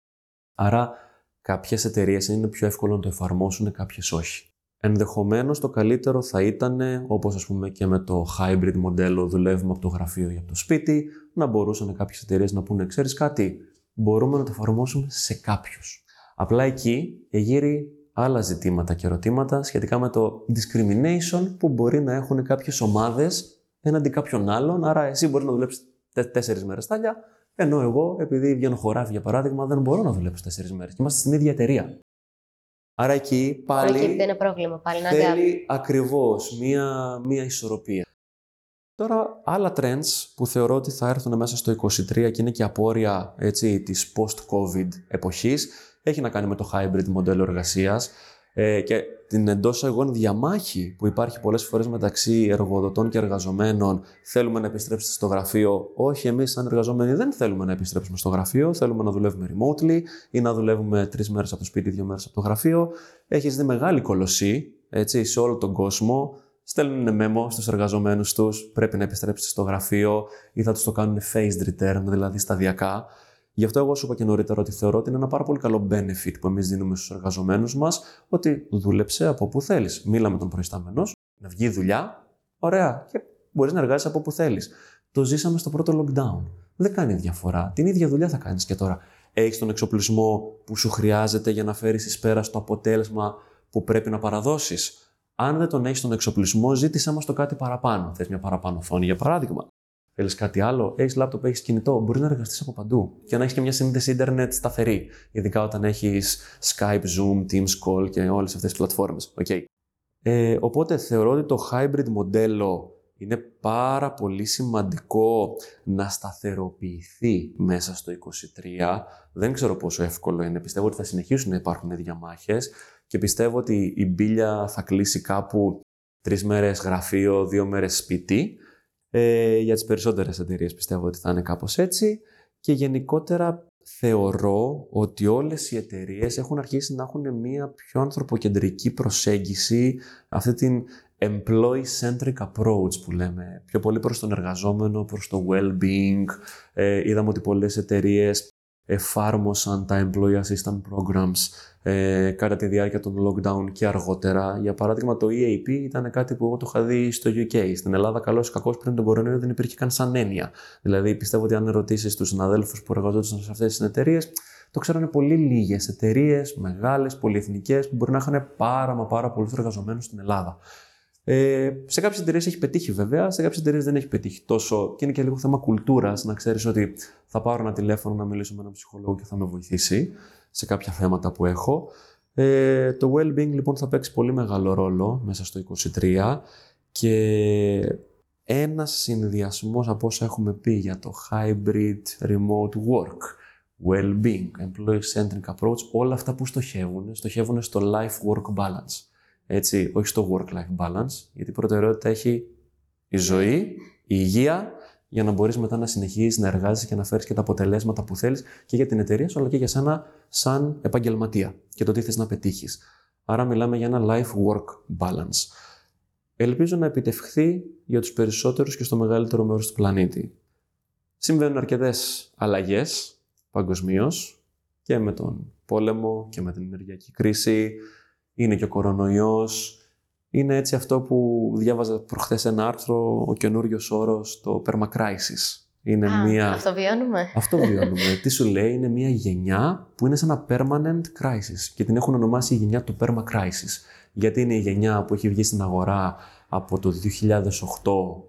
Άρα, κάποιες εταιρείες είναι πιο εύκολο να το εφαρμόσουν, κάποιες όχι. Ενδεχομένως το καλύτερο θα ήταν, όπως ας πούμε και με το hybrid μοντέλο δουλεύουμε από το γραφείο ή από το σπίτι, να μπορούσαν κάποιες εταιρείες να πούνε, ξέρεις κάτι, μπορούμε να το εφαρμόσουμε σε κάποιους. Απλά εκεί εγείρει άλλα ζητήματα και ερωτήματα σχετικά με το discrimination που μπορεί να έχουν κάποιες ομάδες έναντι κάποιων άλλων, άρα εσύ μπορείς να δουλέψεις τέσσερις μέρες τάλια, ενώ εγώ, επειδή βγαίνω χωράφι για παράδειγμα, δεν μπορώ να δουλέψω τέσσερις μέρες. Και είμαστε στην ίδια εταιρεία. Άρα εκεί πάλι. Εκεί δεν είναι πρόβλημα, πάλι να Θέλει ακριβώς μία, μία ισορροπία. Τώρα, άλλα trends που θεωρώ ότι θα έρθουν μέσα στο 23 και είναι και απόρρια έτσι, της post-COVID εποχής, έχει να κάνει με το hybrid μοντέλο εργασίας ε, και την εντός εγών διαμάχη που υπάρχει πολλές φορές μεταξύ εργοδοτών και εργαζομένων. Θέλουμε να επιστρέψετε στο γραφείο. Όχι, εμείς, σαν εργαζόμενοι, δεν θέλουμε να επιστρέψουμε στο γραφείο. Θέλουμε να δουλεύουμε remotely ή να δουλεύουμε τρεις μέρες από το σπίτι, δύο μέρες από το γραφείο. Έχεις δει μεγάλη κολοσσή έτσι, σε όλο τον κόσμο. Στέλνουν memo στους εργαζομένους τους, πρέπει να επιστρέψετε στο γραφείο ή θα τους το κάνουν phased return, δηλαδή σταδιακά. Γι' αυτό εγώ σου είπα και νωρίτερα ότι θεωρώ ότι είναι ένα πάρα πολύ καλό benefit που εμείς δίνουμε στους εργαζομένους μας, ότι δούλεψε από όπου θέλεις. Μίλα με τον προϊστάμενος, να βγει δουλειά, ωραία, και μπορείς να εργάζεσαι από όπου θέλεις. Το ζήσαμε στο πρώτο lockdown. Δεν κάνει διαφορά. Την ίδια δουλειά θα κάνεις και τώρα. Έχεις τον εξοπλισμό που σου χρειάζεται για να φέρεις εις πέρας στο αποτέλεσμα που πρέπει να παραδώσεις. Αν δεν τον έχεις τον εξοπλισμό, ζήτησέ μας το κάτι παραπάνω. Θες μια παραπάνω οθόνη, για παράδειγμα. Θέλεις κάτι άλλο, έχεις λάπτοπ, έχεις κινητό, μπορεί να εργαστείς από παντού και να έχεις και μια σύνδεση ίντερνετ σταθερή. Ειδικά όταν έχεις Skype, Zoom, Teams Call και όλες αυτές τις πλατφόρμες. Okay. Ε, οπότε θεωρώ ότι το hybrid μοντέλο είναι πάρα πολύ σημαντικό να σταθεροποιηθεί μέσα στο 23. Δεν ξέρω πόσο εύκολο είναι. Πιστεύω ότι θα συνεχίσουν να υπάρχουν διαμάχες και πιστεύω ότι η μπίλια θα κλείσει κάπου τρεις μέρες γραφείο, δύο μέρες σπίτι ε, για τις περισσότερες εταιρείες πιστεύω ότι θα είναι κάπως έτσι και γενικότερα θεωρώ ότι όλες οι εταιρείες έχουν αρχίσει να έχουν μια πιο ανθρωποκεντρική προσέγγιση, αυτή την employee-centric approach που λέμε, πιο πολύ προς τον εργαζόμενο, προς το well-being. Ε, είδαμε ότι πολλές εταιρείες εφάρμοσαν τα employee assistance programs ε, κατά τη διάρκεια των lockdown και αργότερα. Για παράδειγμα, το EAP ήταν κάτι που εγώ το είχα δει στο UK. Στην Ελλάδα, καλό ή κακό, πριν τον κορονοϊό δεν υπήρχε καν σαν έννοια. Δηλαδή, πιστεύω ότι αν ρωτήσει τους συναδέλφους που εργαζόταν σε αυτές τις εταιρείε, το ξέρανε πολύ λίγες εταιρείες, μεγάλες, πολυεθνικές, που μπορεί να είχαν πάρα μα πάρα πολλούς εργαζομένους στην Ελλάδα. Ε, σε κάποιες εταιρείες έχει πετύχει βέβαια, σε κάποιες εταιρείες δεν έχει πετύχει τόσο. Και είναι και λίγο θέμα κουλτούρας να ξέρεις ότι θα πάρω ένα τηλέφωνο να μιλήσω με έναν ψυχολόγο και θα με βοηθήσει σε κάποια θέματα που έχω. Ε, το well-being λοιπόν θα παίξει πολύ μεγάλο ρόλο μέσα στο 23 και ένας συνδυασμός από όσα έχουμε πει για το hybrid remote work, well-being, employee-centric approach, όλα αυτά που στοχεύουν, στοχεύουν στο life-work balance. Έτσι, όχι στο work-life balance, γιατί η προτεραιότητα έχει η ζωή, η υγεία για να μπορείς μετά να συνεχίσεις να εργάζεσαι και να φέρεις και τα αποτελέσματα που θέλεις και για την εταιρεία σου, αλλά και για σένα σαν επαγγελματία και το τι θες να πετύχεις. Άρα, μιλάμε για ένα life-work balance. Ελπίζω να επιτευχθεί για τους περισσότερους και στο μεγαλύτερο μέρος του πλανήτη. Συμβαίνουν αρκετές αλλαγές παγκοσμίως και με τον πόλεμο και με την ενεργειακή κρίση. Είναι και ο κορονοϊός, είναι έτσι αυτό που διάβαζα προχθές ένα άρθρο, ο καινούριος όρος, το permacrisis. Είναι Α, μια... Αυτό βιώνουμε. Αυτό βιώνουμε. Τι σου λέει, είναι μια γενιά που είναι σαν ένα permanent crisis και την έχουν ονομάσει η γενιά του permacrisis. Γιατί είναι η γενιά που έχει βγει στην αγορά από το 2008,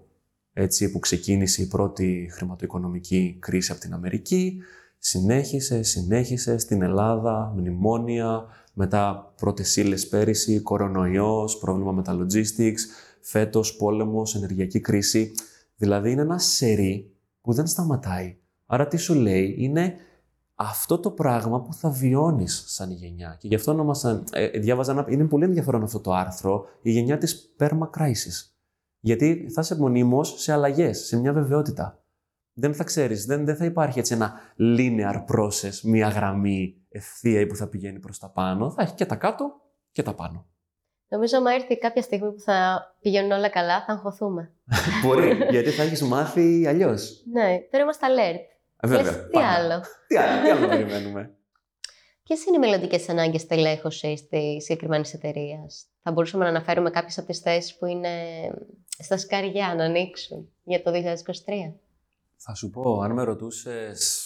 έτσι που ξεκίνησε η πρώτη χρηματοοικονομική κρίση από την Αμερική, συνέχισε, συνέχισε στην Ελλάδα, μνημόνια, μετά πρώτες ύλες πέρυσι, κορονοϊός, πρόβλημα με τα logistics, φέτος πόλεμος, ενεργειακή κρίση. Δηλαδή είναι ένα σερί που δεν σταματάει. Άρα τι σου λέει, είναι αυτό το πράγμα που θα βιώνεις σαν γενιά. Και γι' αυτό ονόμασα, ε, διάβαζα ένα, είναι πολύ ενδιαφέρον αυτό το άρθρο, η γενιά της perma crisis. Γιατί θα είσαι μονίμως σε αλλαγές, σε μια βεβαιότητα. δεν θα ξέρεις, δεν, δεν θα υπάρχει έτσι ένα linear process, μία γραμμή ευθεία που θα πηγαίνει προς τα πάνω. Θα έχει και τα κάτω και τα πάνω. Νομίζω, ότι έρθει κάποια στιγμή που θα πηγαίνουν όλα καλά, θα αγχωθούμε. Μπορεί, γιατί θα έχεις μάθει αλλιώς. Ναι, τώρα είμαστε alert. Ε, βέβαια. τι άλλο. Τι άλλο, τι άλλο περιμένουμε. Ποιες είναι οι μελλοντικές ανάγκες τελέχωση της συγκεκριμένης εταιρείας, Θα μπορούσαμε να αναφέρουμε κάποιες από τις θέσεις που είναι στα σκαριά να ανοίξουν για το 2023. Θα σου πω, αν με ρωτούσες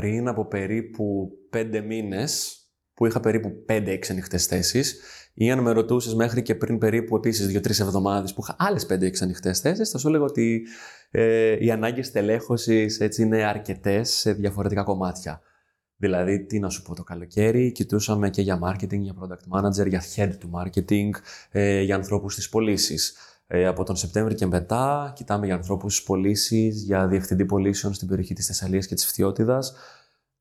πριν από περίπου πέντε μήνες, που είχα περίπου 5-6 ανοιχτές θέσεις, ή αν με ρωτούσες μέχρι και πριν περίπου επίσης 2-3 εβδομάδες που είχα άλλες 5-6 ανοιχτές θέσεις, θα σου έλεγα ότι ε, οι ανάγκες τελέχωσης είναι αρκετές σε διαφορετικά κομμάτια. Δηλαδή, τι να σου πω το καλοκαίρι, κοιτούσαμε και για marketing, για product manager, για head του marketing, ε, για ανθρώπους στις πωλήσεις. Ε, από τον Σεπτέμβρη και μετά κοιτάμε για ανθρώπους στις πωλήσεις, για διευθυντή πωλήσεων στην περιοχή της Θεσσαλίας και της Φθιώτιδας,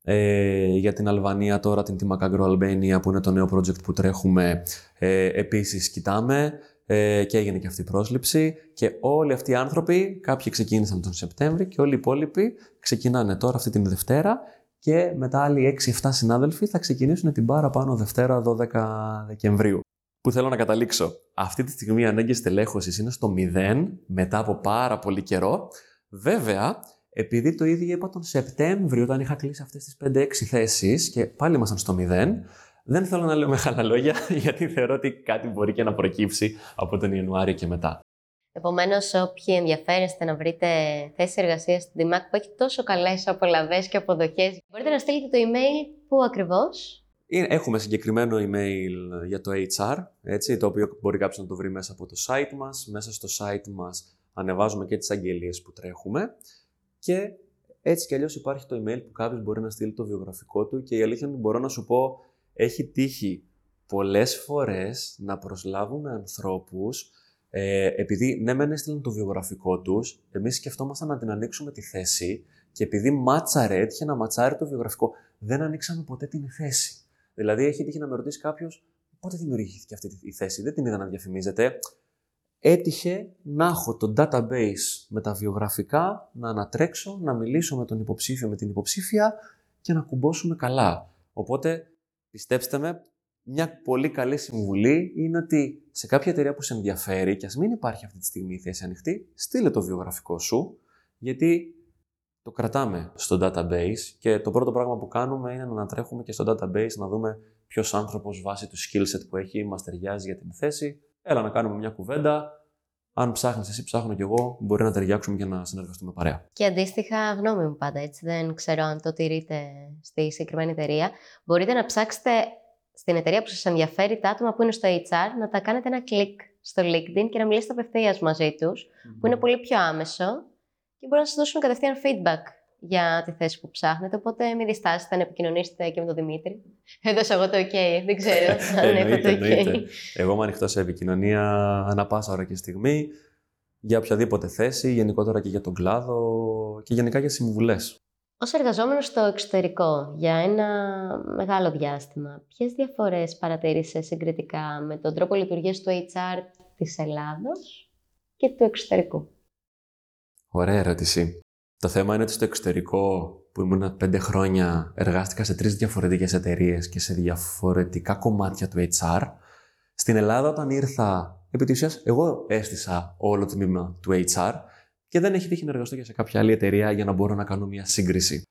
ε, για την Αλβανία τώρα την Timacagro Albania που είναι το νέο project που τρέχουμε ε, επίσης κοιτάμε. Ε, και έγινε και αυτή η πρόσληψη. Και όλοι αυτοί οι άνθρωποι κάποιοι ξεκίνησαν τον Σεπτέμβρη και όλοι οι υπόλοιποι ξεκινάνε τώρα αυτή την Δευτέρα. Και μετά άλλοι 6-7 συνάδελφοι θα ξεκινήσουν την παραπάνω Δευτέρα 12 Δεκεμβρίου. Που θέλω να καταλήξω. Αυτή τη στιγμή οι ανάγκες τελέχωση είναι στο 0 μετά από πάρα πολύ καιρό. Βέβαια, επειδή το ίδιο είπα τον Σεπτέμβριο όταν είχα κλείσει αυτές τις 5-6 θέσεις και πάλι ήμασταν στο 0, δεν θέλω να λέω μεγάλα λόγια γιατί θεωρώ ότι κάτι μπορεί και να προκύψει από τον Ιανουάριο και μετά. Επομένως, όποιοι ενδιαφέρεστε να βρείτε θέση εργασίας στην DIMAC που έχει τόσο καλές απολαυές και αποδοχές, μπορείτε να στείλετε το email που ακριβώς; Έχουμε συγκεκριμένο email για το HR, έτσι, το οποίο μπορεί κάποιος να το βρει μέσα από το site μας. Μέσα στο site μας ανεβάζουμε και τις αγγελίες που τρέχουμε. Και έτσι κι αλλιώς υπάρχει το email που κάποιος μπορεί να στείλει το βιογραφικό του και η αλήθεια είναι μπορώ να σου πω, έχει τύχει πολλές φορές να προσλάβουμε ανθρώπους ε, επειδή ναι, μεν έστειλαν το βιογραφικό τους, εμείς σκεφτόμασταν να την ανοίξουμε τη θέση και επειδή μάτσαρε, έτυχε να ματσάρει το βιογραφικό, δεν ανοίξαμε ποτέ την θέση. Δηλαδή, έχει τύχει να με ρωτήσει κάποιος πότε δημιουργήθηκε αυτή η θέση, δεν την είδα να διαφημίζεται. Έτυχε να έχω το database με τα βιογραφικά, να ανατρέξω, να μιλήσω με τον υποψήφιο, με την υποψήφια και να κουμπώσουμε καλά. Οπότε, πιστέψτε με, μια πολύ καλή συμβουλή είναι ότι σε κάποια εταιρεία που σε ενδιαφέρει και ας μην υπάρχει αυτή τη στιγμή η θέση ανοιχτή, στείλε το βιογραφικό σου, γιατί το κρατάμε στο database και το πρώτο πράγμα που κάνουμε είναι να ανατρέχουμε και στο database να δούμε ποιος άνθρωπος βάσει του skillset που έχει μας ταιριάζει για την θέση. Έλα να κάνουμε μια κουβέντα. Αν ψάχνεις εσύ, ψάχνω κι εγώ, μπορεί να ταιριάξουμε και να συνεργαστούμε παρέα. Και αντίστοιχα, γνώμη μου πάντα έτσι. Δεν ξέρω αν το τηρείτε στη συγκεκριμένη εταιρεία. Μπορείτε να ψάξετε στην εταιρεία που σας ενδιαφέρει τα άτομα που είναι στο HR να τα κάνετε ένα κλικ στο LinkedIn και να μιλήσετε απευθείας μαζί τους, που είναι πολύ πιο άμεσο και μπορεί να σας δώσουν κατευθείαν feedback για τη θέση που ψάχνετε. Οπότε μην διστάσετε να επικοινωνήσετε και με τον Δημήτρη. Έδωσα εγώ το OK. Δεν ξέρω αν έχω το OK. Εγώ είμαι ανοιχτός σε επικοινωνία ανά πάσα ώρα και στιγμή για οποιαδήποτε θέση, γενικότερα και για τον κλάδο και γενικά για συμβουλές. Ως εργαζόμενος στο εξωτερικό για ένα μεγάλο διάστημα, ποιες διαφορές παρατήρησες συγκριτικά με τον τρόπο λειτουργίας του HR της Ελλάδος και του εξωτερικού; Ωραία ερώτηση. Το θέμα είναι ότι στο εξωτερικό που ήμουν πέντε χρόνια εργάστηκα σε τρεις διαφορετικές εταιρείες και σε διαφορετικά κομμάτια του HR. Στην Ελλάδα όταν ήρθα, επί της ουσίας, εγώ έστησα όλο το τμήμα του HR και δεν έχει τύχει να εργαστώ και σε κάποια άλλη εταιρεία για να μπορώ να κάνω μια σύγκριση.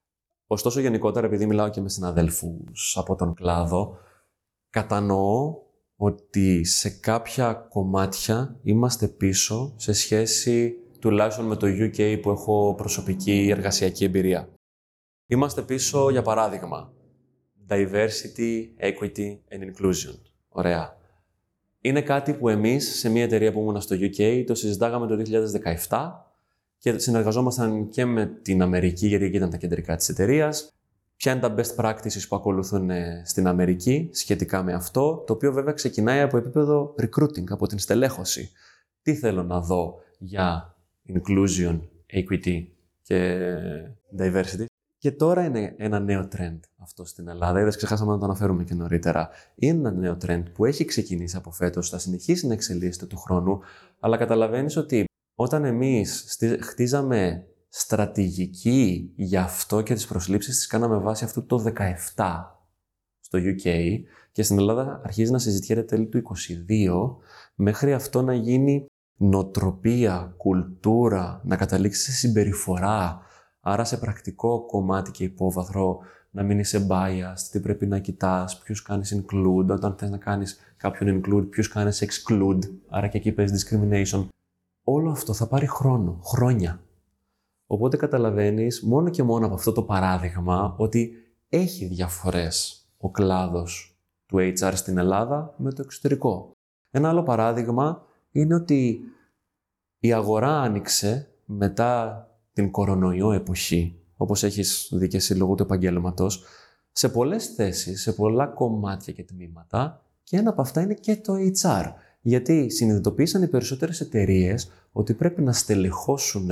Ωστόσο, γενικότερα, επειδή μιλάω και με συναδέλφους από τον κλάδο, κατανοώ ότι σε κάποια κομμάτια είμαστε πίσω σε σχέση τουλάχιστον με το UK που έχω προσωπική εργασιακή εμπειρία. Είμαστε πίσω, για παράδειγμα, diversity, equity and inclusion. Ωραία. Είναι κάτι που εμείς σε μια εταιρεία που ήμουν στο UK το συζητάγαμε το 2017 και συνεργαζόμασταν και με την Αμερική, γιατί εκεί ήταν τα κεντρικά της εταιρείας. Ποια είναι τα best practices που ακολουθούν ε, στην Αμερική σχετικά με αυτό, το οποίο βέβαια ξεκινάει από επίπεδο recruiting, από την στελέχωση. Τι θέλω να δω για inclusion, equity και diversity. Και τώρα είναι ένα νέο trend αυτό στην Ελλάδα. Είδες, ξεχάσαμε να το αναφέρουμε και νωρίτερα. Είναι ένα νέο trend που έχει ξεκινήσει από φέτος, θα συνεχίσει να εξελίσσεται του χρόνου, αλλά καταλαβαίνεις ότι όταν εμείς χτίζαμε στρατηγική για αυτό και τις προσλήψεις τις κάναμε βάσει αυτού το 17 στο UK και στην Ελλάδα αρχίζει να συζητιέται τέλη του 22 μέχρι αυτό να γίνει νοτροπία, κουλτούρα, να καταλήξεις σε συμπεριφορά, άρα σε πρακτικό κομμάτι και υπόβαθρο, να μην είσαι biased, τι πρέπει να κοιτάς, ποιους κάνεις include, όταν θες να κάνεις κάποιον include, ποιους κάνεις exclude, άρα και εκεί παίζει discrimination. Όλο αυτό θα πάρει χρόνο, χρόνια. Οπότε καταλαβαίνεις μόνο και μόνο από αυτό το παράδειγμα ότι έχει διαφορές ο κλάδος του HR στην Ελλάδα με το εξωτερικό. Ένα άλλο παράδειγμα είναι ότι η αγορά άνοιξε μετά την κορονοϊό εποχή, όπως έχεις δει και εσύ λόγω του επαγγέλματος, σε πολλές θέσεις, σε πολλά κομμάτια και τμήματα και ένα από αυτά είναι και το HR. Γιατί συνειδητοποίησαν οι περισσότερες εταιρείες ότι πρέπει να στελεχώσουν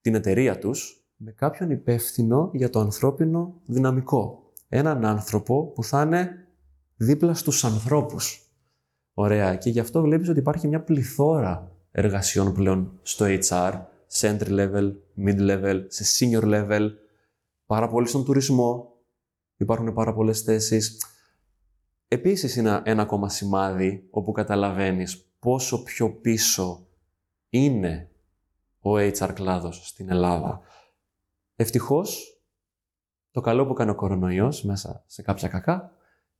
την εταιρεία τους με κάποιον υπεύθυνο για το ανθρώπινο δυναμικό. Έναν άνθρωπο που θα είναι δίπλα στους ανθρώπους. Ωραία. Και γι' αυτό βλέπεις ότι υπάρχει μια πληθώρα εργασιών πλέον στο HR, σε entry level, mid level, σε senior level, πάρα πολύ στον τουρισμό, υπάρχουν πάρα πολλές θέσεις. Επίσης είναι ένα ακόμα σημάδι όπου καταλαβαίνεις πόσο πιο πίσω είναι ο HR κλάδος στην Ελλάδα. Ευτυχώς, το καλό που κάνει ο κορονοϊός μέσα σε κάποια κακά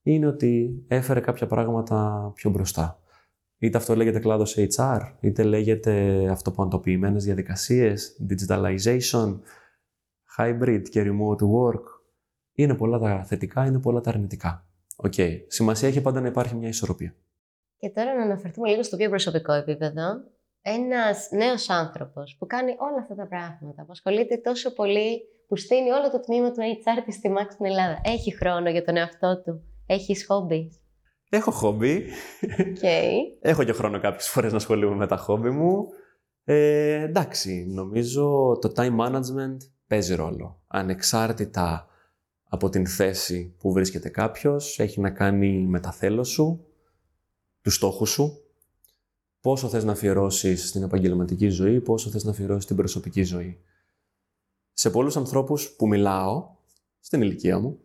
είναι ότι έφερε κάποια πράγματα πιο μπροστά. Είτε αυτό λέγεται κλάδος HR, είτε λέγεται αυτοματοποιημένες διαδικασίες, digitalization, hybrid και remote work. Είναι πολλά τα θετικά, είναι πολλά τα αρνητικά. OK. Okay. Σημασία έχει πάντα να υπάρχει μια ισορροπία. Και τώρα να αναφερθούμε λίγο στο πιο προσωπικό επίπεδο. Ένας νέος άνθρωπος που κάνει όλα αυτά τα πράγματα, που ασχολείται τόσο πολύ, που στείνει όλο το τμήμα του HR της στη Max στην Ελλάδα. Έχει χρόνο για τον εαυτό του. Έχεις χόμπι; Έχω χόμπι. Okay. Έχω και χρόνο κάποιες φορές να ασχολούμαι με τα χόμπι μου. Ε, εντάξει, νομίζω το time management παίζει ρόλο. Ανεξάρτητα από την θέση που βρίσκεται κάποιος, έχει να κάνει με τα θέλω σου, τους στόχους σου, πόσο θες να αφιερώσεις στην επαγγελματική ζωή, πόσο θες να αφιερώσεις στην προσωπική ζωή. Σε πολλούς ανθρώπους που μιλάω, στην ηλικία μου,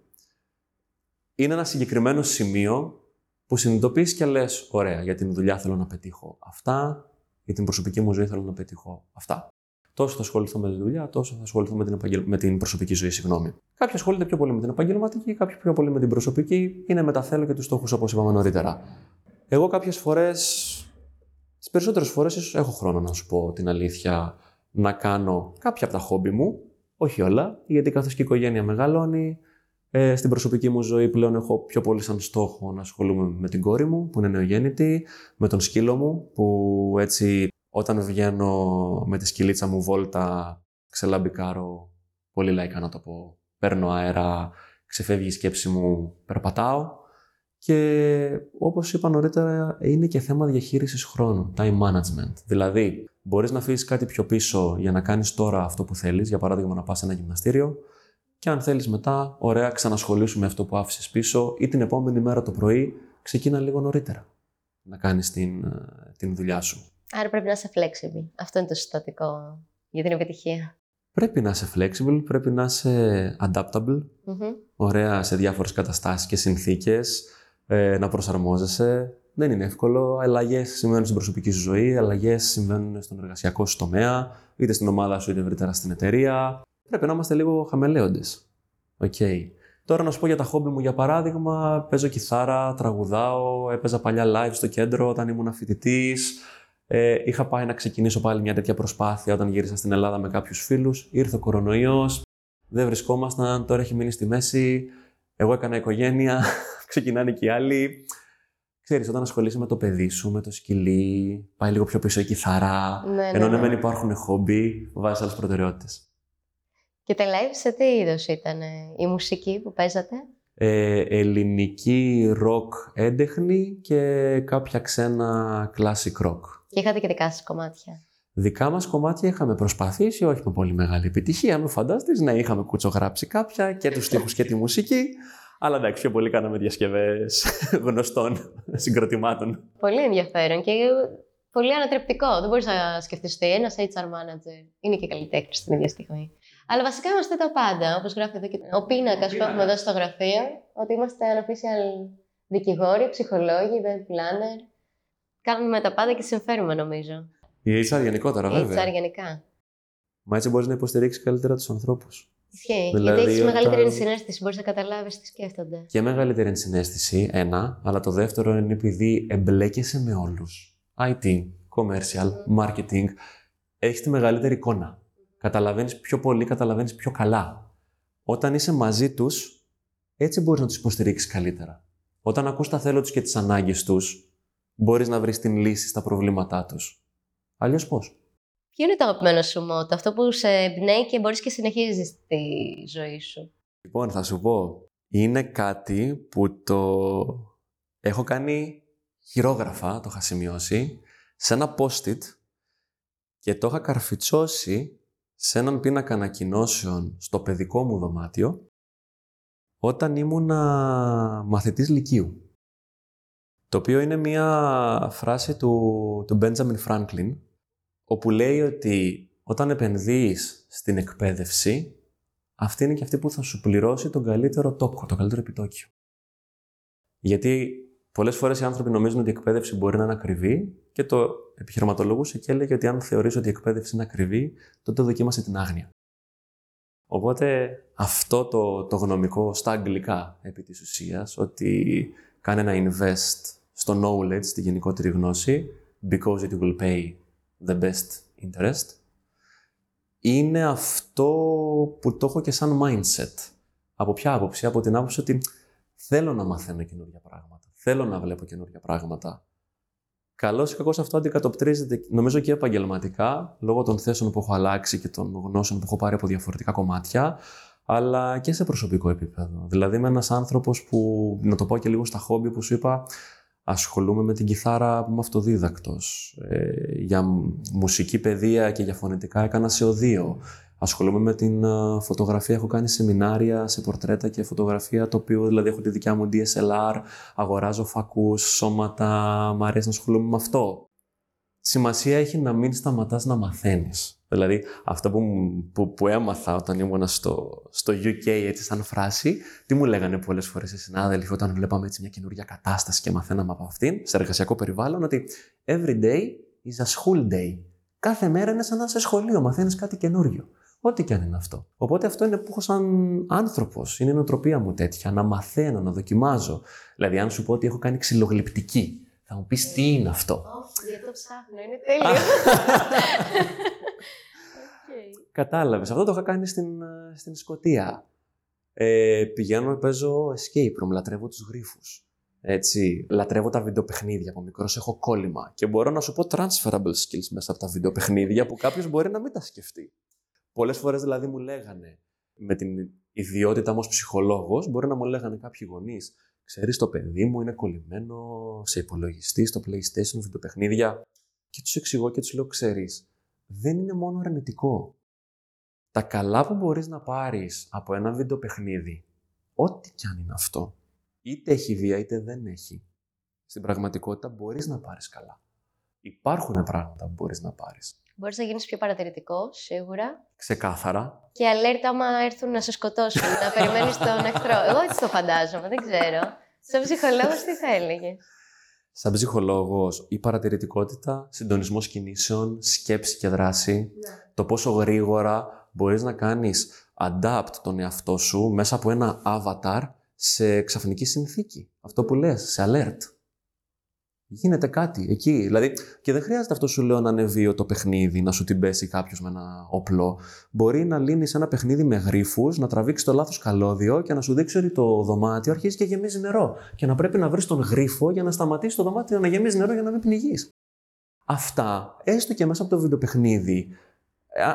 είναι ένα συγκεκριμένο σημείο που συνειδητοποιείς και λες, ωραία, για την δουλειά θέλω να πετύχω αυτά, για την προσωπική μου ζωή θέλω να πετύχω αυτά. Τόσο θα ασχοληθώ με τη δουλειά, τόσο θα ασχοληθώ με την, επαγγελ... με την προσωπική ζωή, συγγνώμη. Κάποιοι ασχολούνται πιο πολύ με την επαγγελματική, κάποιοι πιο πολύ με την προσωπική, είναι με τα θέλω και τους στόχους όπως είπαμε νωρίτερα. Εγώ κάποιες φορές, τις περισσότερες φορές, ίσως έχω χρόνο να σου πω την αλήθεια, να κάνω κάποια από τα χόμπι μου, όχι όλα, γιατί καθώς και η οικογένεια μεγαλώνει, ε, στην προσωπική μου ζωή πλέον έχω πιο πολύ σαν στόχο να ασχολούμαι με την κόρη μου που είναι νεογέννητη, με τον σκύλο μου που έτσι όταν βγαίνω με τη σκυλίτσα μου βόλτα ξελαμπικάρω, πολύ λαϊκά να το πω, παίρνω αέρα, ξεφεύγει η σκέψη μου, περπατάω. Και όπως είπα νωρίτερα είναι και θέμα διαχείρισης χρόνου, time management. Δηλαδή μπορείς να αφήσεις κάτι πιο πίσω για να κάνεις τώρα αυτό που θέλεις, για παράδειγμα να πας σε ένα γυμναστήριο, και αν θέλεις μετά, ωραία, ξανασχολήσουμε αυτό που άφησες πίσω ή την επόμενη μέρα το πρωί, ξεκίνα λίγο νωρίτερα να κάνεις την, ε, την δουλειά σου. Άρα πρέπει να είσαι flexible. Αυτό είναι το συστατικό για την επιτυχία. Πρέπει να είσαι flexible, πρέπει να είσαι adaptable, ωραία σε διάφορες καταστάσεις και συνθήκες, ε, να προσαρμόζεσαι. Δεν είναι εύκολο. Αλλαγές συμβαίνουν στην προσωπική σου ζωή, αλλαγές συμβαίνουν στον εργασιακό σου τομέα, είτε στην ομάδα σου είτε ευρύτερα στην εταιρεία πρέπει να είμαστε λίγο χαμαιλέοντες. OK. Okay. Τώρα να σου πω για τα χόμπι μου, για παράδειγμα, παίζω κιθάρα, τραγουδάω, έπαιζα παλιά live στο κέντρο όταν ήμουν φοιτητής. Ε, είχα πάει να ξεκινήσω πάλι μια τέτοια προσπάθεια όταν γύρισα στην Ελλάδα με κάποιους φίλους. Ήρθε ο κορονοϊός, δεν βρισκόμασταν, τώρα έχει μείνει στη μέση. Εγώ έκανα οικογένεια, ξεκινάνε και οι άλλοι. Ξέρεις, όταν ασχολείσαι με το παιδί σου, με το σκυλί, πάει λίγο πιο πίσω η κιθάρα. Ναι, ναι, ενώ ναι, ναι. υπάρχουν χόμπι, βάζεις άλλες προτεραιότητες. Και τα live σε τι είδος ήταν η μουσική που παίζατε; Ε, ελληνική ροκ έντεχνη και κάποια ξένα classic rock. Και είχατε και δικά σας κομμάτια; Δικά μας κομμάτια είχαμε προσπαθήσει, όχι με πολύ μεγάλη επιτυχία, με φαντάστης, ναι, είχαμε κουτσογράψει κάποια και τους στίχους και τη μουσική, αλλά εντάξει, πιο πολύ κάναμε διασκευές γνωστών συγκροτημάτων. Πολύ ενδιαφέρον και πολύ ανατρεπτικό. Δεν μπορείς να σκεφτείς ότι ένας HR manager είναι και καλλιτέχνης στην ίδια στιγμή. Αλλά βασικά είμαστε τα πάντα, όπως γράφει εδώ και ο πίνακας που έχουμε εδώ στο γραφείο, ότι είμαστε unofficial δικηγόροι, ψυχολόγοι, web planner. Κάνουμε τα πάντα και συμφέρουμε, νομίζω. Η HR γενικότερα, βέβαια. HR γενικά. Μα έτσι μπορείς να υποστηρίξεις καλύτερα τους ανθρώπους. Ισχύει. Δηλαδή, Γιατί έχεις όταν- μεγαλύτερη ενσυναίσθηση, μπορείς να καταλάβεις τι σκέφτονται. Και μεγαλύτερη ενσυναίσθηση, ένα, αλλά το δεύτερο είναι επειδή εμπλέκεσαι με όλους. IT, commercial, marketing. Έχεις τη μεγαλύτερη εικόνα. Καταλαβαίνεις πιο πολύ, καταλαβαίνεις πιο καλά. Όταν είσαι μαζί τους, έτσι μπορείς να τους υποστηρίξεις καλύτερα. Όταν ακούς τα θέλω τους και τις ανάγκες τους, μπορείς να βρεις την λύση στα προβλήματά τους. Αλλιώς πώς; Ποιο είναι το αγαπημένο σου μότο, αυτό που σε εμπνέει και μπορείς και συνεχίζεις τη ζωή σου; Λοιπόν, θα σου πω. Είναι κάτι που το έχω κάνει χειρόγραφα, το είχα σημειώσει, σε ένα post-it και το είχα καρφιτσώσει σε έναν πίνακα ανακοινώσεων στο παιδικό μου δωμάτιο όταν ήμουνα μαθητής Λυκείου. Το οποίο είναι μια φράση του, του Benjamin Franklin, όπου λέει ότι όταν επενδύεις στην εκπαίδευση, αυτή είναι και αυτή που θα σου πληρώσει τον καλύτερο τόκο, το καλύτερο επιτόκιο. Γιατί πολλές φορές οι άνθρωποι νομίζουν ότι η εκπαίδευση μπορεί να είναι ακριβή και το επιχειρηματολόγησε και έλεγε ότι αν θεωρείς ότι η εκπαίδευση είναι ακριβή, τότε δοκίμασε την άγνοια. Οπότε αυτό το, το γνωμικό στα αγγλικά επί της ουσίας, ότι κάνε ένα invest στο knowledge, στη γενικότερη γνώση, because it will pay the best interest, είναι αυτό που το έχω και σαν mindset. Από ποια άποψη, από την άποψη ότι θέλω να μαθαίνω καινούργια πράγματα. Θέλω να βλέπω καινούργια πράγματα. Καλό ή κακό αυτό αντικατοπτρίζεται, νομίζω και επαγγελματικά, λόγω των θέσεων που έχω αλλάξει και των γνώσεων που έχω πάρει από διαφορετικά κομμάτια, αλλά και σε προσωπικό επίπεδο. Δηλαδή, είμαι ένας άνθρωπος που, να το πω και λίγο στα χόμπι που σου είπα, ασχολούμαι με την κιθάρα που είμαι αυτοδίδακτος. Ε, για μουσική παιδεία και για φωνητικά έκανα σε οδείο. Ασχολούμαι με την ε, φωτογραφία, έχω κάνει σεμινάρια σε πορτρέτα και φωτογραφία τοπίου, δηλαδή έχω τη δικιά μου DSLR, αγοράζω φακούς, σώματα, μ' αρέσει να ασχολούμαι με αυτό. Σημασία έχει να μην σταματάς να μαθαίνεις. Δηλαδή, αυτό που, μου- που, που έμαθα όταν ήμουν στο, στο UK έτσι σαν φράση, τι μου λέγανε πολλές φορές οι συνάδελφοι όταν βλέπαμε έτσι μια καινούργια κατάσταση και μαθαίναμε από αυτήν, σε εργασιακό περιβάλλον, ότι every day is a school day. Κάθε μέρα είναι σαν να είσαι σχολείο, μαθαίνεις κάτι καινούριο. Ό,τι και αν είναι αυτό. Οπότε αυτό είναι που έχω σαν άνθρωπος. Είναι η νοοτροπία μου τέτοια. Να μαθαίνω, να δοκιμάζω. Δηλαδή, αν σου πω ότι έχω κάνει ξυλογλυπτική, θα μου πεις τι είναι αυτό. Όχι, γιατί το ψάχνω, είναι τέλειο. Κατάλαβες. Αυτό το είχα κάνει στην, ε, στην Σκωτία. Ε, πηγαίνω, παίζω escape room, λατρεύω τους γρήφου. Έτσι, λατρεύω τα βιντεοπαιχνίδια. Από μικρός έχω κόλλημα. Και μπορώ να σου πω transferable skills μέσα από τα βιντεοπαιχνίδια που κάποιος μπορεί να μην τα σκεφτεί. Πολλές φορές δηλαδή μου λέγανε, με την ιδιότητα μου ως ψυχολόγος, μπορεί να μου λέγανε κάποιοι γονείς, ξέρεις, το παιδί μου είναι κολλημένο σε υπολογιστή, στο PlayStation, βιντεοπαιχνίδια. Και τους εξηγώ και τους λέω, ξέρεις, δεν είναι μόνο αρνητικό. Τα καλά που μπορείς να πάρεις από ένα βιντεοπαιχνίδι, ό,τι κι αν είναι αυτό, είτε έχει βία είτε δεν έχει, στην πραγματικότητα μπορείς να πάρεις καλά. Υπάρχουν πράγματα που μπορείς να πάρεις. Μπορείς να γίνεις πιο παρατηρητικός, σίγουρα. Ξεκάθαρα. Και alert άμα έρθουν να σε σκοτώσουν, να περιμένεις τον εχθρό. Εγώ έτσι το φαντάζομαι, δεν ξέρω. Σαν ψυχολόγος τι θα έλεγε; Σαν ψυχολόγος, η παρατηρητικότητα, συντονισμός κινήσεων, σκέψη και δράση, το πόσο γρήγορα μπορείς να κάνεις adapt τον εαυτό σου μέσα από ένα avatar σε ξαφνική συνθήκη. Αυτό που λες, σε alert. Γίνεται κάτι εκεί. Δηλαδή, και δεν χρειάζεται αυτό σου λέω να είναι βίο το παιχνίδι, να σου την πέσει κάποιος με ένα όπλο. Μπορεί να λύνει ένα παιχνίδι με γρήφου, να τραβήξει το λάθος καλώδιο και να σου δείξει ότι το δωμάτιο αρχίζει και γεμίζει νερό. Και να πρέπει να βρεις τον γρίφο για να σταματήσει το δωμάτιο να γεμίζει νερό για να μην πνιγείς. Αυτά, έστω και μέσα από το βιντεοπαιχνίδι, ε, α-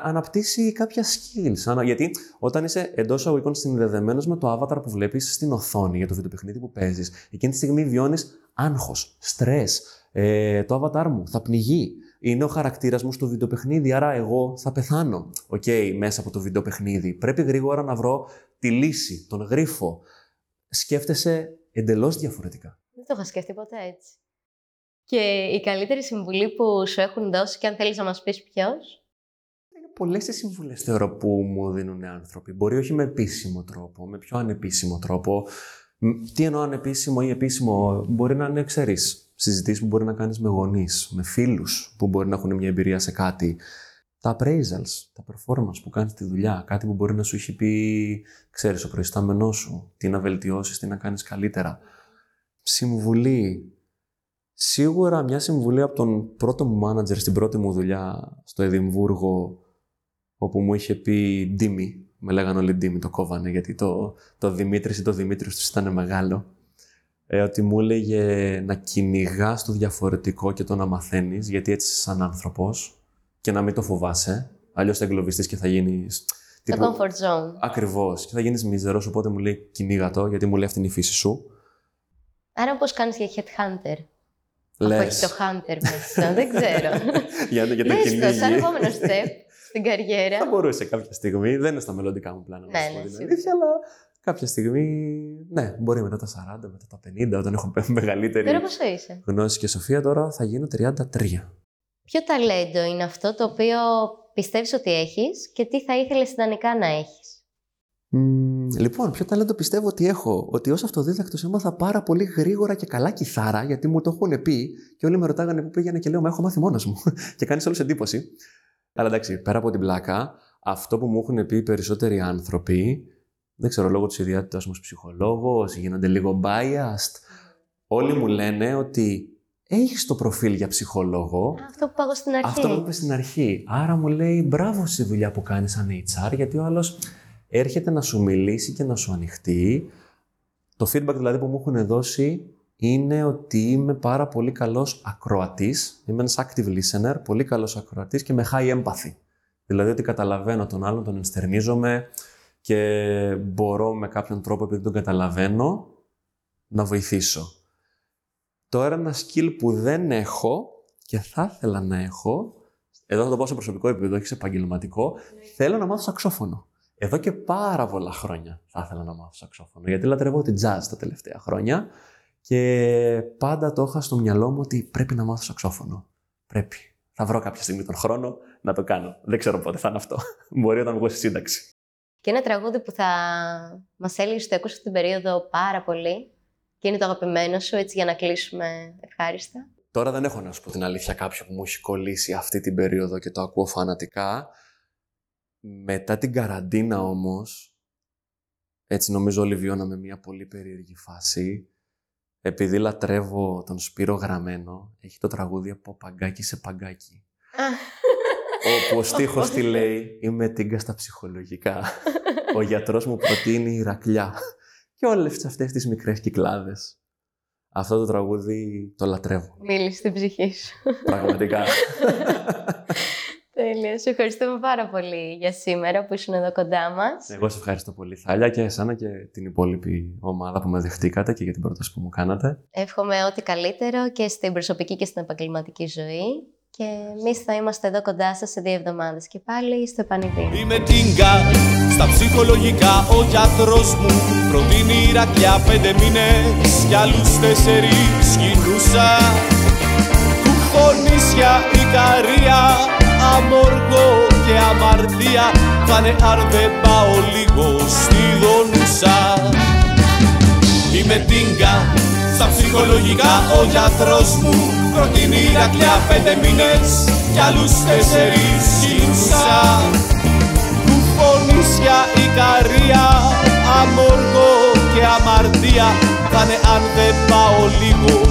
αναπτύσσει κάποια skills. Ανα- Γιατί όταν είσαι εντός αγωγικών συνδεδεμένος με το avatar που βλέπεις στην οθόνη για το βιντεοπαιχνίδι που παίζεις, εκείνη τη στιγμή βιώνεις άγχος, στρε. Ε, το avatar μου θα πνιγεί. Είναι ο χαρακτήρας μου στο βιντεοπαιχνίδι, άρα εγώ θα πεθάνω. Οκ, μέσα από το βιντεοπαιχνίδι. Πρέπει γρήγορα να βρω τη λύση, τον γρίφο. Σκέφτεσαι εντελώς διαφορετικά. Δεν το είχα σκεφτεί ποτέ έτσι. Και η καλύτερη συμβουλή που σου έχουν δώσει και αν θέλεις να μας πεις ποιος. Είναι πολλές οι συμβουλές θεωρώ που μου δίνουν άνθρωποι. Μπορεί όχι με επίσημο τρόπο, με πιο ανεπίσημο τρόπο. Τι εννοώ ανεπίσημο ή επίσημο, μπορεί να είναι, ξέρεις, συζητήσεις που μπορεί να κάνεις με γονείς, με φίλους που μπορεί να έχουν μια εμπειρία σε κάτι. Τα appraisals, τα performance που κάνεις τη δουλειά, κάτι που μπορεί να σου έχει πει, ξέρεις, ο προϊστάμενός σου, τι να βελτιώσεις, τι να κάνεις καλύτερα. Συμβουλή. Σίγουρα μια συμβουλή από τον πρώτο μου μάνατζερ στην πρώτη μου δουλειά στο Εδιμβούργο, όπου μου είχε πει Ντίμη, με λέγανε όλοι Ντίμη, το κόβανε, γιατί το, το Δημήτρης ή το Δημήτρης τους ήταν μεγάλο. Ε, ότι μου έλεγε να κυνηγά το διαφορετικό και το να μαθαίνεις, γιατί έτσι είσαι σαν άνθρωπος και να μην το φοβάσαι. Αλλιώς θα εγκλωβιστείς και θα γίνεις. Το comfort zone. Ακριβώς. Και θα γίνεις μίζερος, οπότε μου λέει κυνήγα το, γιατί μου λέει αυτή είναι η φύση σου. Άρα πώ κάνεις για headhunter. Λες. Αφού έχει το hunter μέσα, δεν ξέρω. για, για το Λες το, κυνήγι. σαν επόμενο step στην καριέρα. Θα μπορούσε κάποια στιγμή. Δεν είναι στα μελλοντικά μου πλάνα. να Ναι, σου πω ναι, την σίγουρα. αλήθεια, αλλά κάποια στιγμή. Ναι, μπορεί μετά τα 40, μετά τα 50, όταν έχω μεγαλύτερη Τώρα πόσο είσαι; γνώση και σοφία. Τώρα θα γίνω 33. Ποιο ταλέντο είναι αυτό το οποίο πιστεύεις ότι έχεις και τι θα ήθελες ιδανικά να έχεις; Μμμ, λοιπόν, ποιο ταλέντο πιστεύω ότι έχω; Ότι ως αυτοδίδακτος έμαθα πάρα πολύ γρήγορα και καλά κιθάρα, γιατί μου το έχουν πει και όλοι με ρωτάγανε πού πήγαινα και λέω Μα έχω μάθει μόνος μου. και κάνεις όλους εντύπωση. Αλλά εντάξει, πέρα από την πλάκα, αυτό που μου έχουν πει οι περισσότεροι άνθρωποι, δεν ξέρω, λόγω της ιδιότητά μου ως ψυχολόγος, γίνονται λίγο biased. Όλοι μου λένε ότι έχεις το προφίλ για ψυχολόγο, Αυτό που πάω στην αρχή. αυτό που είπες στην αρχή. Άρα μου λέει μπράβο στη δουλειά που κάνεις σαν HR, γιατί ο άλλος έρχεται να σου μιλήσει και να σου ανοιχτεί. Το feedback δηλαδή που μου έχουν δώσει είναι ότι είμαι πάρα πολύ καλός ακροατής. Είμαι ένας active listener, πολύ καλός ακροατής και με high empathy. Δηλαδή ότι καταλαβαίνω τον άλλον, τον ενστερνίζομαι και μπορώ με κάποιον τρόπο επειδή τον καταλαβαίνω να βοηθήσω. Τώρα ένα skill που δεν έχω και θα ήθελα να έχω, εδώ θα το πω σε προσωπικό επίπεδο, όχι σε επαγγελματικό, θέλω να μάθω σαξόφωνο. Εδώ και πάρα πολλά χρόνια θα ήθελα να μάθω σαξόφωνο, γιατί λατρεύω τη jazz τα τελευταία χρόνια και πάντα το είχα στο μυαλό μου ότι πρέπει να μάθω σαξόφωνο. Πρέπει. Θα βρω κάποια στιγμή τον χρόνο να το κάνω. Δεν ξέρω πότε θα είναι αυτό. Μπορεί όταν βγω στη σύνταξη. Και ένα τραγούδι που θα μας έλεγες ότι ακούσες την περίοδο πάρα πολύ και είναι το αγαπημένο σου, έτσι για να κλείσουμε ευχάριστα. Τώρα δεν έχω να σου πω την αλήθεια κάποιο που μου έχει κολλήσει αυτή την περίοδο και το ακούω φανατικά. Μετά την καραντίνα όμως, έτσι νομίζω όλοι βιώναμε μια πολύ περίεργη φάση. Επειδή λατρεύω τον Σπύρο Γραμμένο, έχει το τραγούδι από παγκάκι σε παγκάκι. Όπου ο στίχος τι λέει, είμαι τίγκα στα ψυχολογικά. Ο γιατρός μου προτείνει Ηρακλιά. Και όλες αυτές τις μικρές κυκλάδες. Αυτό το τραγούδι το λατρεύω. Μίλησε στην ψυχή σου. Πραγματικά. Τέλεια. Σου ευχαριστούμε πάρα πολύ για σήμερα που ήσουν εδώ κοντά μας. Εγώ σε ευχαριστώ πολύ, Θάλια, και εσένα και την υπόλοιπη ομάδα που με δεχτήκατε και για την πρόταση που μου κάνατε. Εύχομαι ό,τι καλύτερο και στην προσωπική και στην επαγγελματική ζωή. Και εμείς θα είμαστε εδώ κοντά σας σε δύο εβδομάδες και πάλι στο επανειδή. Είμαι τίγκα στα ψυχολογικά Ο γιατρός μου προτείνει Ηρακλιά πέντε μήνες Κι άλλους τέσσερις κινούσα Κουφονίσια, Ικαρία Αμοργό και αμαρτία Πάνε αν δεν πάω λίγο στη δονούσα Είμαι τίγκα στα ψυχολογικά Ο γιατρός μου προτείνει Ηρακλιά πέντε μήνες Κι άλλους τέσσερις κινούσα Κουφονίσια, Ικαρία Αμοργό και αμαρτία Θα είναι αν δεν πάω λίγο